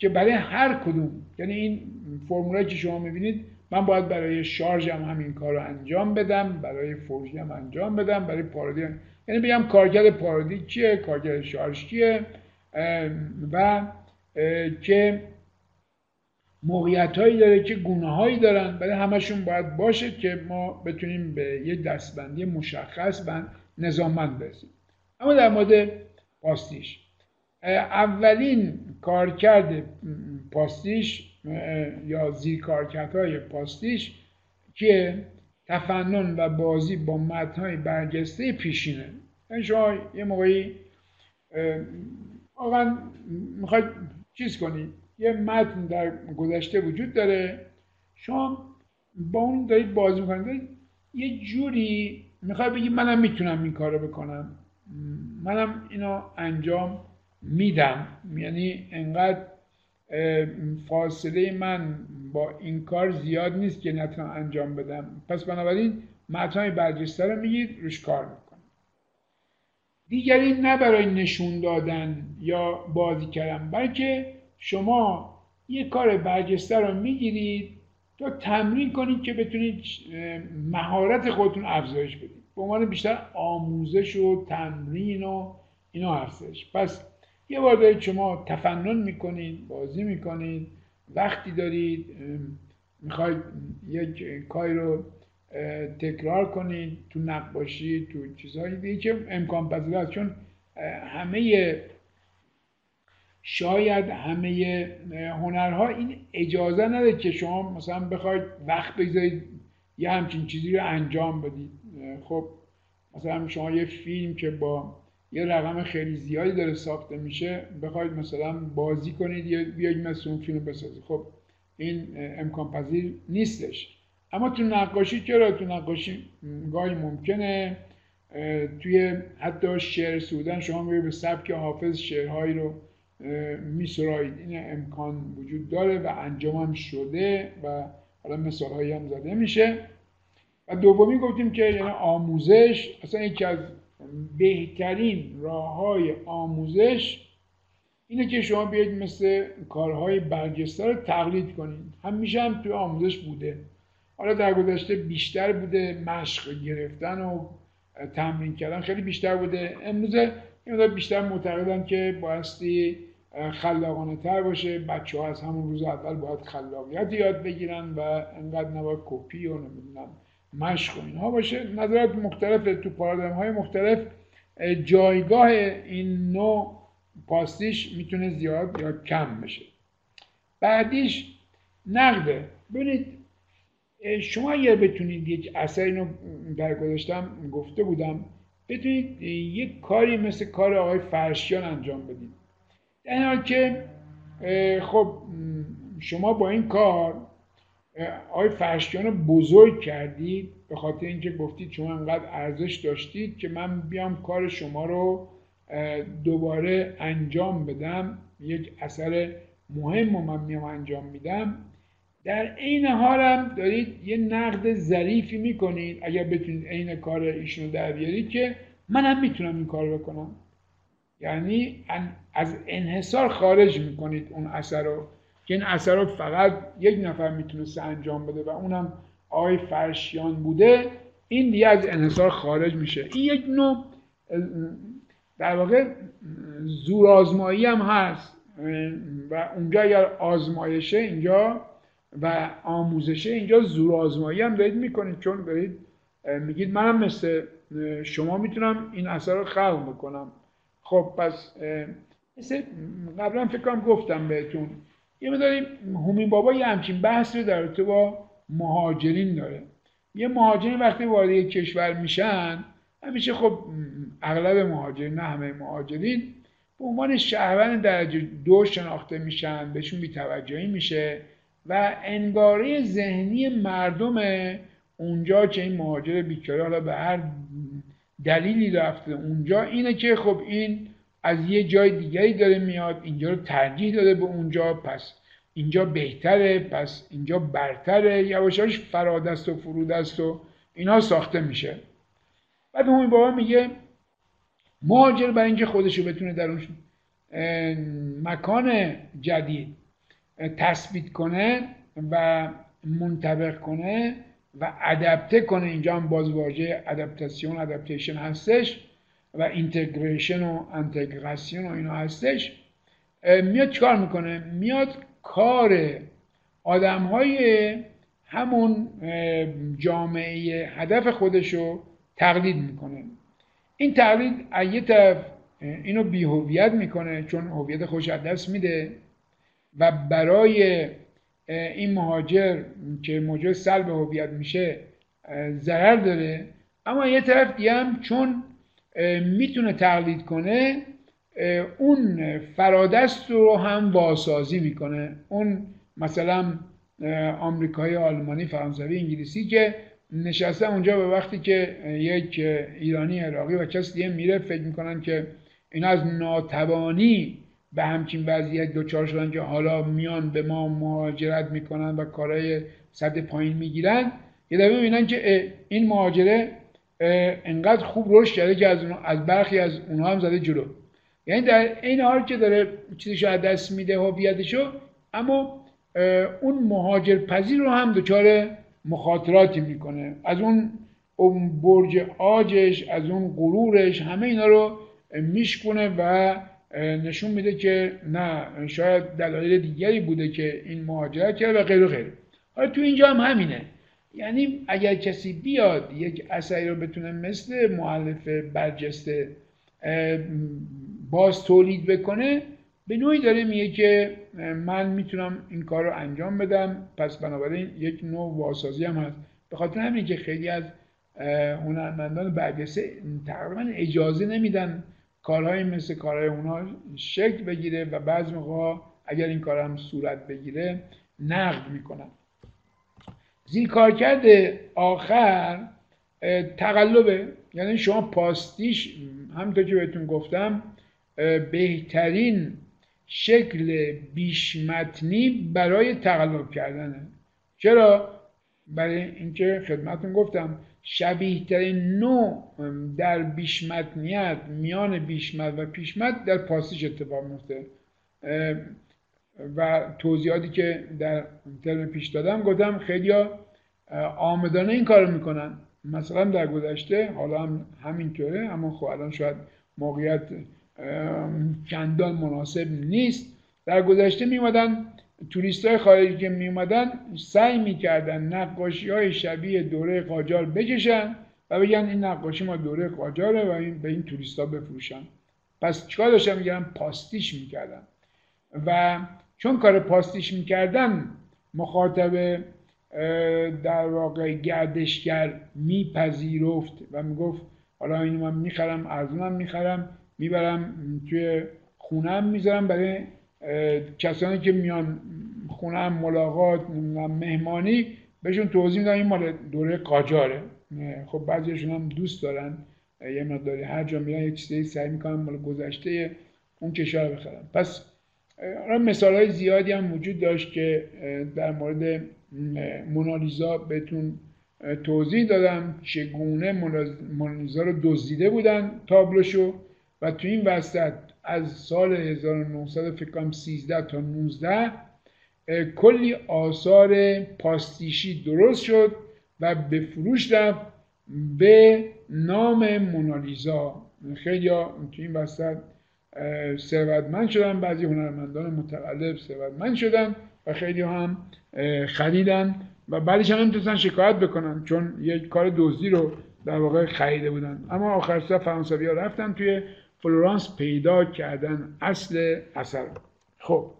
که برای هر کدوم یعنی این فرمولایی که شما می‌بینید من باید برای شارژم همین کار رو انجام بدم برای فورجی هم انجام بدم برای پارادی هم. یعنی بگم کارکرد پارادی چیه کارکرد شارژ کیه و که موقعیت هایی داره که گونه هایی دارن. برای همشون باید باشه که ما بتونیم به یک دستبندی مشخص و نظاممند برسیم. اما در مورد پاستیش. اولین کارکرد پاستیش یا زیر های پاستیش که تفنن و بازی با متنهای برجسته پیشینه. یعنی شما یه موقعی واقعا می‌خواید چیز کنید یه متن در گذشته وجود داره. شما با اون دارید بازی می‌کنید. یه جوری می‌خوای بگی منم می‌تونم این کارو بکنم. منم اینو انجام میدم. یعنی انقدر فاصله من با این کار زیاد نیست که نتونم انجام بدم. پس بنابراین متنهای برجسته رو میگید روش کار می‌کنم. دیگری نه برای نشون دادن یا بازی کردن بلکه شما یه کار برجسته رو می‌گیرید تا تمرین کنید که بتونید مهارت خودتون افزایش بدید. به عنوان بیشتر آموزش و تمرین و اینا هستش. پس یه بار دارید شما تفنن می‌کنید بازی می‌کنید وقتی دارید می‌خواید یک کاری رو تکرار کنید تو نقاشی تو چیزهایی دیگه که امکان پذیر است. چون همه شاید همه هنرها این اجازه نداره که شما مثلا بخواید وقت بگذارید یه همچین چیزی رو انجام بدید. خب مثلا شما یه فیلم که با یه رقم خیلی زیادی داره ساخته میشه. بخواید مثلا بازی کنید یا بیاید مثل اون فیلم بسازید. خب این امکان پذیر نیستش. اما تو نقاشی چرا؟ تو نقاشی گاهی ممکنه توی حتی شعر سودن شما میگه به سبک حافظ شعرهایی رو میسرایید. این امکان وجود داره و انجام هم شده و حالا مثال هم زده میشه. و دومی گفتیم که یعنی آموزش اصلا یکی از بهترین راه های آموزش اینه که شما بیاید مثل کارهای برجسته رو تقلید کنید. همیشه هم توی آموزش بوده. حالا در گذشته بیشتر بوده مشق گرفتن و تمرین کردن. خیلی بیشتر بوده. امروز این بیشتر معتقدن که بایستی خلاقانه تر باشه. بچه ها از همون روز اول باید خلاقیت یاد بگیرن و انقدر نباید کپی و نمی‌دونم مشق و اینها باشه. نظرات مختلف تو پارادایم های مختلف جایگاه این نوع پاستیش می‌تونه زیاد یا کم بشه. بعدیش نقده. ببینید شما اگر بتونید یک اثر اینو در گذاشتم گفته بودم بتونید یک کاری مثل کار آقای فرشیان انجام بدید. در حال که خب شما با این کار آقای فرشتیان رو بزرگ کردید به خاطر اینکه گفتید شما انقدر ارزش داشتید که من بیام کار شما رو دوباره انجام بدم. یک اثر مهم رو من میام انجام میدم. در عین هم دارید یه نقد ظریفی می‌کنید. اگر بتونید عین کار ایشون رو در بیارید که من هم می‌تونم این کار بکنم. یعنی از انحصار خارج می‌کنید اون اثر رو. که این اثر رو فقط یک نفر می‌تونسته انجام بده و اونم آقای فرشیان بوده این دیگه از انحصار خارج میشه. این یک نوع در واقع زور آزمایی هم هست. و اونجا اگر آزمایشه اینجا و آموزشه اینجا زور آزمایی هم دارید می‌کنید. چون دارید میگید منم مثل شما می‌تونم این اثر رو خلق بکنم. خب پس مثل قبلا فکر کنم گفتم بهتون. یه مداری همین بابا یه همچین بحث رو در رابطه با مهاجرین داره. یه مهاجرین وقتی وارد یک کشور میشن همیشه خب اغلب مهاجرین نه همه مهاجرین به عنوان شهروند درجه دو شناخته میشن بهشون بیتوجهی میشه و انگاره ذهنی مردم اونجا که این مهاجر بیچاره حالا به هر دلیلی رفته اونجا اینه که خب این از یه جای دیگری داره میاد اینجا رو ترجیح داده به اونجا پس اینجا بهتره پس اینجا برتره یواشاش فرادست و فرودست و اینا ساخته میشه. بعد همین بابا میگه مهاجر برای اینکه خودشو بتونه در اون مکان جدید تثبیت کنه و منطبق کنه و ادپته کنه. اینجا هم باز واژه ادپتاسیون ادپتیشن هستش. و اینتگریشن و انتگراسیون و اینا هستش. میاد چیکار می‌کنه؟ میاد کار آدم های همون جامعه هدف خودش رو تقلید می‌کنه. این تقلید یه طرف اینو بیهویت می‌کنه چون هویت خوش از دست میده و برای این مهاجر که موجب سلب هویت میشه ضرر داره. اما یه طرف دیگه هم چون می‌تونه تقلید کنه اون فرادست رو هم بازسازی می‌کنه. اون مثلا آمریکایی آلمانی فرانسوی انگلیسی که نشسته اونجا به وقتی که یک ایرانی عراقی و کسی دیگه میره فکر می‌کنن که این از ناتوانی به همچین وضعیت دچار شدن که حالا میان به ما مهاجرت می‌کنن و کارهای صد پایین می‌گیرن. یه دفعه می‌بینن که این مهاجره انقدر خوب رشد کرده که از, از برخی از اونها هم زده جلو. یعنی در این حال که داره چیزشو از دست میده هویتشو اما اون مهاجر پذیر رو هم دچار مخاطراتی می‌کنه. از اون اون برج آجش از اون غرورش همه اینا رو میشکنه و نشون میده که نه شاید دلایل دیگری بوده که این مهاجرت کرده و غیر و غیر. حالا تو اینجا هم همینه. یعنی اگر کسی بیاد یک اثری رو بتونه مثل معلف برجسته باز تولید بکنه به نوعی داره میگه که من می‌تونم این کار رو انجام بدم. پس بنابراین یک نوع واسازی هم هست. به خاطر همین که خیلی از هنرمندان برجسته تقریبا اجازه نمیدن کارهایی مثل کارهای اونا شکل بگیره و بعض موقع اگر این کار هم صورت بگیره نقد می‌کنن. زیر کارکرد آخر تقلبه. یعنی شما پاستیش همونطور که بهتون گفتم بهترین شکل بیشمتنی برای تقلب کردنه. چرا؟ برای اینکه خدمتون گفتم شبیه ترین نوع در بیشمتنیت میان بیشمت و پیشمت در پاستیش اتفاق میفته و توضیحاتی که در ترم پیش دادم گفتم خیلی آمدانه این کار می‌کنن. مثلا در گذشته حالا هم همینطوره اما خب الان شاید موقعیت چندان مناسب نیست. در گذشته میمدن توریست های خارجی که میومدن سعی می‌کردن نقاشی های شبیه دوره قاجار بکشن و بگن این نقاشی ما دوره قاجاره و این به این توریست ها بفروشن. پس چیکار داشتن؟ میگن پاستیش می‌کردن. و چون کار پاستیش می‌کردن مخاطب در واقع گردشگر میپذیرفت و می‌گفت حالا اینو من می‌خرم ارزونم می‌خرم می‌برم توی خونم می‌ذارم برای کسانی که میان خونم ملاقات مهمانی بهشون توضیح میدم این مال دوره قاجاره. خب بعضیشون هم دوست دارن یه مقداری هر جا میرن یه چیزی سعی می‌کنن مال گذشته اون کشور بخرن. پس مثال های زیادی هم وجود داشت که در مورد مونالیزا بهتون توضیح دادم چگونه مونالیزا رو دزدیده بودن تابلوشو و تو این وسط از سال 1900 فکر کنم 13 تا 19 کلی آثار پاستیشی درست شد و به فروش رفت به نام مونالیزا. خیلی تو این وسط ثروتمند شدن بعضی هنرمندان متقلب ثروتمند شدن و خیلی هم خریدن و بعدش هم نمی‌تونستن شکایت بکنن چون یک کار دزدی رو در واقع خریده بودن. اما آخر سر فرانسوی ها رفتن توی فلورانس پیدا کردن اصل اثر. خب.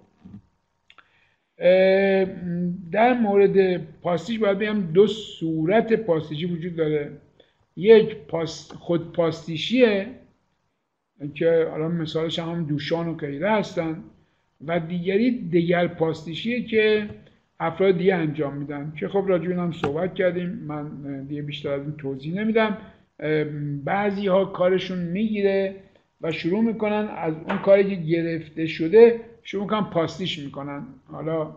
در مورد پاستیش باید بگم دو صورت پاستیشی وجود داره. یک پاست خود پاستیشیه که حالا مثالش هم دوشان و غیره هستن. و دیگری دیگر پاستیشیه که افراد دیگه انجام میدن. که خب راجع هم صحبت کردیم. من دیگه بیشتر از این توضیح نمیدم. بعضی ها کارشون می‌گیره و شروع می‌کنن. از اون کاری که گرفته شده شروع می‌کنن پاستیش می‌کنن. حالا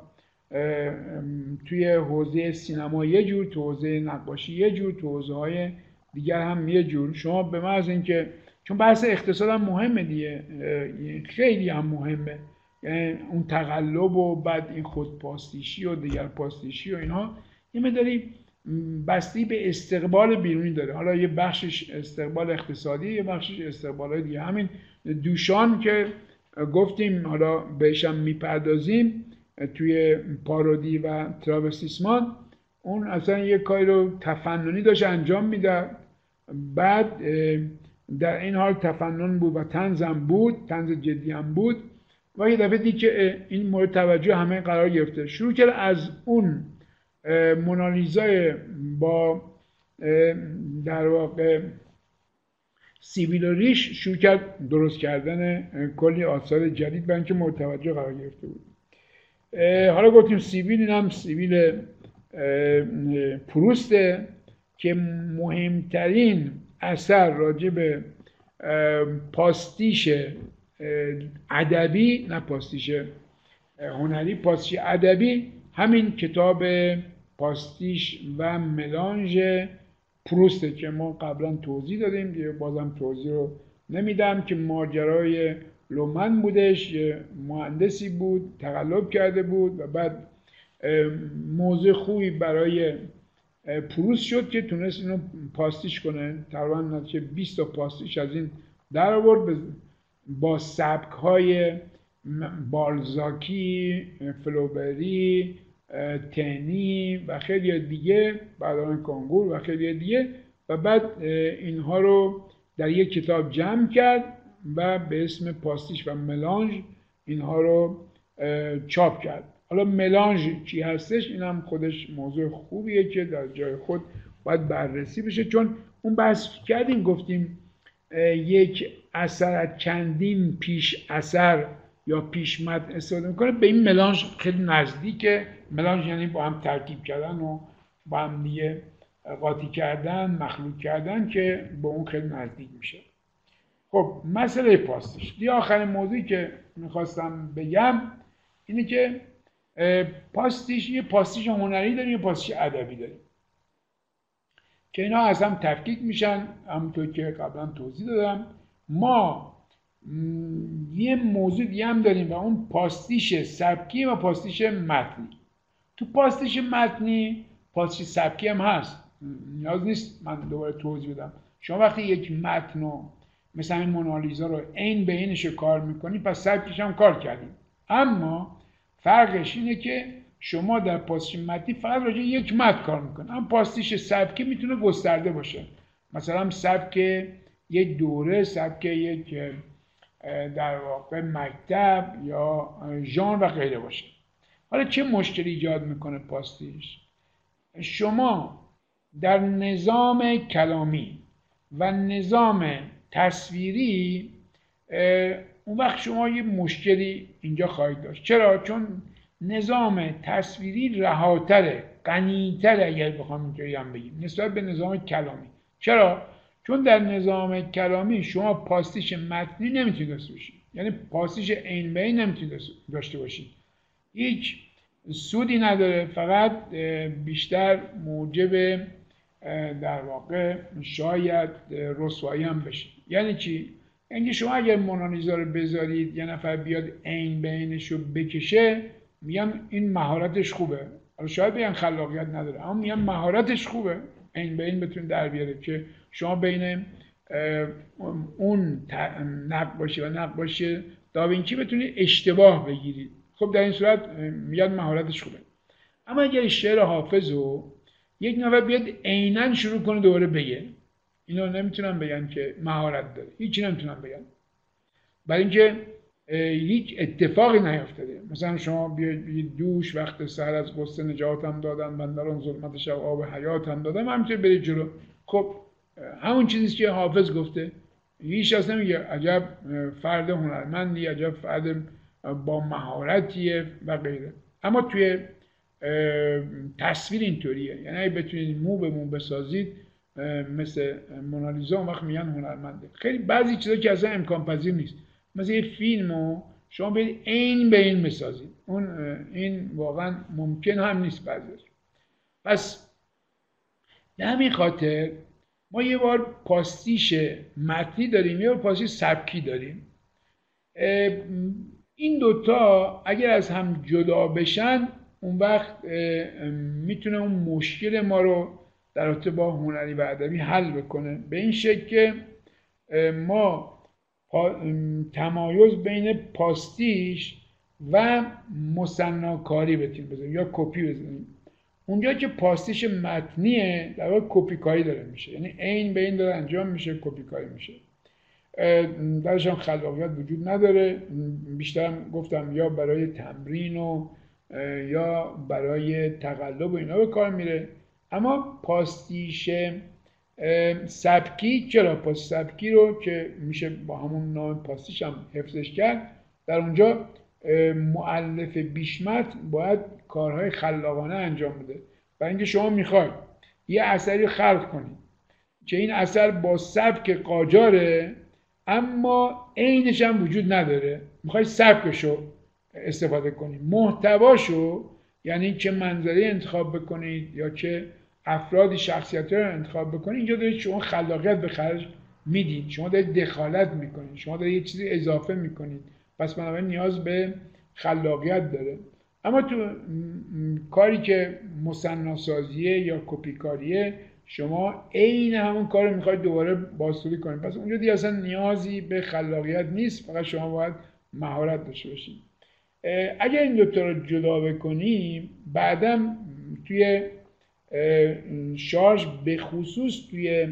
توی حوزه سینما یه جور تو حوزه نقاشی یه جور تو حوزه های دیگر هم یه جور. شما به از اینکه چون بحث اقتصاد هم مهمه دیگه. خیلی هم مهمه. یعنی اون تقلب و بعد این خودپاستیشی و دیگر پاستیشی و اینها یه مداری بستی به استقبال بیرونی داره. حالا یه بخشش استقبال اقتصادی یه بخشش استقبال دیگه. همین دوشان که گفتیم حالا بهشم می‌پردازیم توی پارودی و تراوستیسمان اون اصلا یه کاری رو تفننی داشت انجام میده بعد در این حال تفنن بود و تنزم بود تنز جدی هم بود و یه دفعه دید که این مورد توجه همه قرار گرفته. شروع کرد از اون مونالیزای با در واقع سیبیل ریش شروع کرد درست کردن کلی آثار جدید برای اینکه مورد توجه قرار گرفته بود. حالا گفتیم سیبیل این هم سیبیل پروسته که مهمترین اثر راجع به پاستیش ادبی نه پاستیش هنری پاستیش ادبی همین کتاب پاستیش و ملانژ پروسته که ما قبلا توضیح دادیم بازم توضیح رو نمیدم که ماجرای لومن بودش یه مهندسی بود تقلب کرده بود و بعد موضوع خوبی برای پروس شد که تونست اینو پاستیش کنه. تقریبا نتیجه 20 تا پاستیش از این در آورد. با سبک های بالزاکی فلوبری تنی و خیلی دیگه بعدان کانگور و خیلی دیگه. و بعد اینها رو در یک کتاب جمع کرد و به اسم پاستیش و ملانج اینها رو چاپ کرد. حالا ملانج چی هستش؟ این هم خودش موضوع خوبیه که در جای خود باید بررسی بشه. چون اون بحث کردیم گفتیم یک اثر از چندین پیش اثر یا پیش مد استفاده می‌کنه. به این ملانج خیلی نزدیکه. ملانج یعنی با هم ترکیب کردن و با هم دیگه قاطی کردن مخلوط کردن که به اون خیلی نزدیک میشه. خب مسئله پاستش دی آخرین موضوعی که می‌خواستم بگم اینه که پاستیش یه پاستیش هنری داریم یه پاستیش ادبی داریم. که اینا از هم تفکیک میشن همونطور که قبلا توضیح دادم. ما یه موضوع دیگه هم داریم و اون پاستیش سبکی و پاستیش متنی. تو پاستیش متنی پاستیش سبکی هم هست. نیاز نیست من دوباره توضیح بدم. شما وقتی یک متن رو مثل این مونالیزا رو عین به اینش کار می‌کنی پس سبکش هم کار کردیم اما فرقش اینه که شما در پاستیش متنی فقط راجع یک متن کار می‌کنی. اما پاستیش سبکی می‌تونه گسترده باشه. مثلا سبک یک دوره سبک یک در واقع مکتب یا ژان و غیره باشه. حالا چه مشکلی ایجاد می‌کنه پاستیش؟ شما در نظام کلامی و نظام تصویری اون وقت شما یه مشکلی اینجا خواهید داشت. چرا؟ چون نظام تصویری رهاتره غنیتره اگر بخوام اینجایی هم بگیم. نسبت به نظام کلامی. چرا؟ چون در نظام کلامی شما پاستیش متنی نمی‌تونید داشته باشید. یعنی پاسیش عین به نمی‌تونید داشته باشید. هیچ سودی نداره. فقط بیشتر موجب در واقع شاید رسوایی هم بشه. یعنی چی؟ یعنی شما اگر مونالیزا رو بذارید یه نفر بیاد عین بینش رو بکشه میگن این مهارتش خوبه. حالا شاید بیان خلاقیت نداره اما میگن مهارتش خوبه. عین بین بتون در بیاره که شما بین اون نقاشی و نقاشی داوینچی بتونید اشتباه بگیرید. خب در این صورت میاد مهارتش خوبه. اما اگر شعر حافظ رو یک نفر بیاد عینا شروع کنه دوباره بگه. اینا نمی‌تونم بگن که مهارت داره. هیچی نمی‌تونم بگن برای اینکه هیچ اتفاقی نیفتاده. مثلا شما بیاید دوش وقت سهر از قصه نجاتم دادن بندران ظلمت شب آب حیاتم دادم. همینطور برید جلو. خب همون چیزی که حافظ گفته. هیچ از نمیگه عجب فرد هنرمندی عجب فرد با مهارتیه و غیره. اما توی تصویر اینطوریه. یعنی اگه بتونید مو به مو بسازید مثل مونالیزا اون وقت میگن هنرمنده. خیلی بعضی چیزا که اصلا امکان پذیر نیست. مثل یه فیلم رو شما برید عین به این بسازید. اون این واقعا ممکن هم نیست بعضی پس به همین خاطر ما یه بار پاستیش متنی داریم یه بار پاستیش سبکی داریم. این دوتا اگر از هم جدا بشن اون وقت می‌تونه اون مشکل ما رو در رابطه با هنری و ادبی حل بکنه. به این شکل که ما تمایز بین پاستیش و مصناکاری بتونیم بزنیم یا کپی بزنیم. اونجا که پاستیش متنیه در واقع کپی کاری داره میشه. یعنی عین به این داره انجام میشه کپی کاری میشه درش هم خلاقیت وجود نداره. بیشتر گفتم یا برای تمرین و یا برای تقلب و اینا به کار میره. اما پاستیش سبکی چرا پاستیش سبکی رو که میشه با همون نام پاستیش هم حفظش کرد در اونجا معلف بیشمت باید کارهای خلاقانه انجام بده. و اینکه شما می‌خواید یه اثری خلق کنید که این اثر با سبک قاجاره اما عینش هم وجود نداره. می‌خوای سبکشو استفاده کنید محتواشو یعنی چه منظری انتخاب بکنید یا چه افرادی شخصیت رو انتخاب بکنید اینجا دارید شما خلاقیت به خرج می‌دید. شما دارید دخالت می‌کنید. شما دارید یه چیزی اضافه می‌کنید. پس بنابراین نیاز به خلاقیت داره. اما تو کاری که مصناسازیه یا کپی کاریه شما عین همون کار رو می‌خواید دوباره بازسازی کنید. پس اونجا دیگه اصلا نیازی به خلاقیت نیست. فقط شما باید مهارت داشته باشید. اگر این دوتا رو جدا بکنیم بعدم توی شارژ به خصوص توی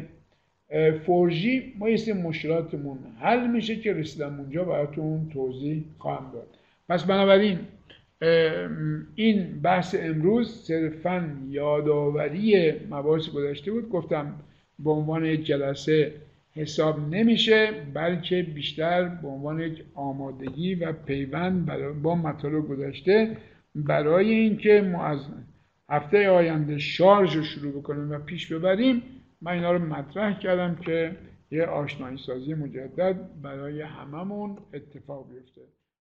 فورجی ما یه مشکلاتمون حل میشه که رسیدم اونجا براتون توضیح خواهم داد. پس بنابراین این بحث امروز صرفا یادآوری مباحث گذشته بود. گفتم به عنوان جلسه حساب نمیشه بلکه بیشتر به عنوان یک آمادگی و پیوند با مطالب گذشته. برای اینکه ما از هفته آینده شارژ رو شروع بکنیم و پیش ببریم من اینا رو مطرح کردم که یه آشنایی سازی مجدد برای هممون اتفاق بیفته.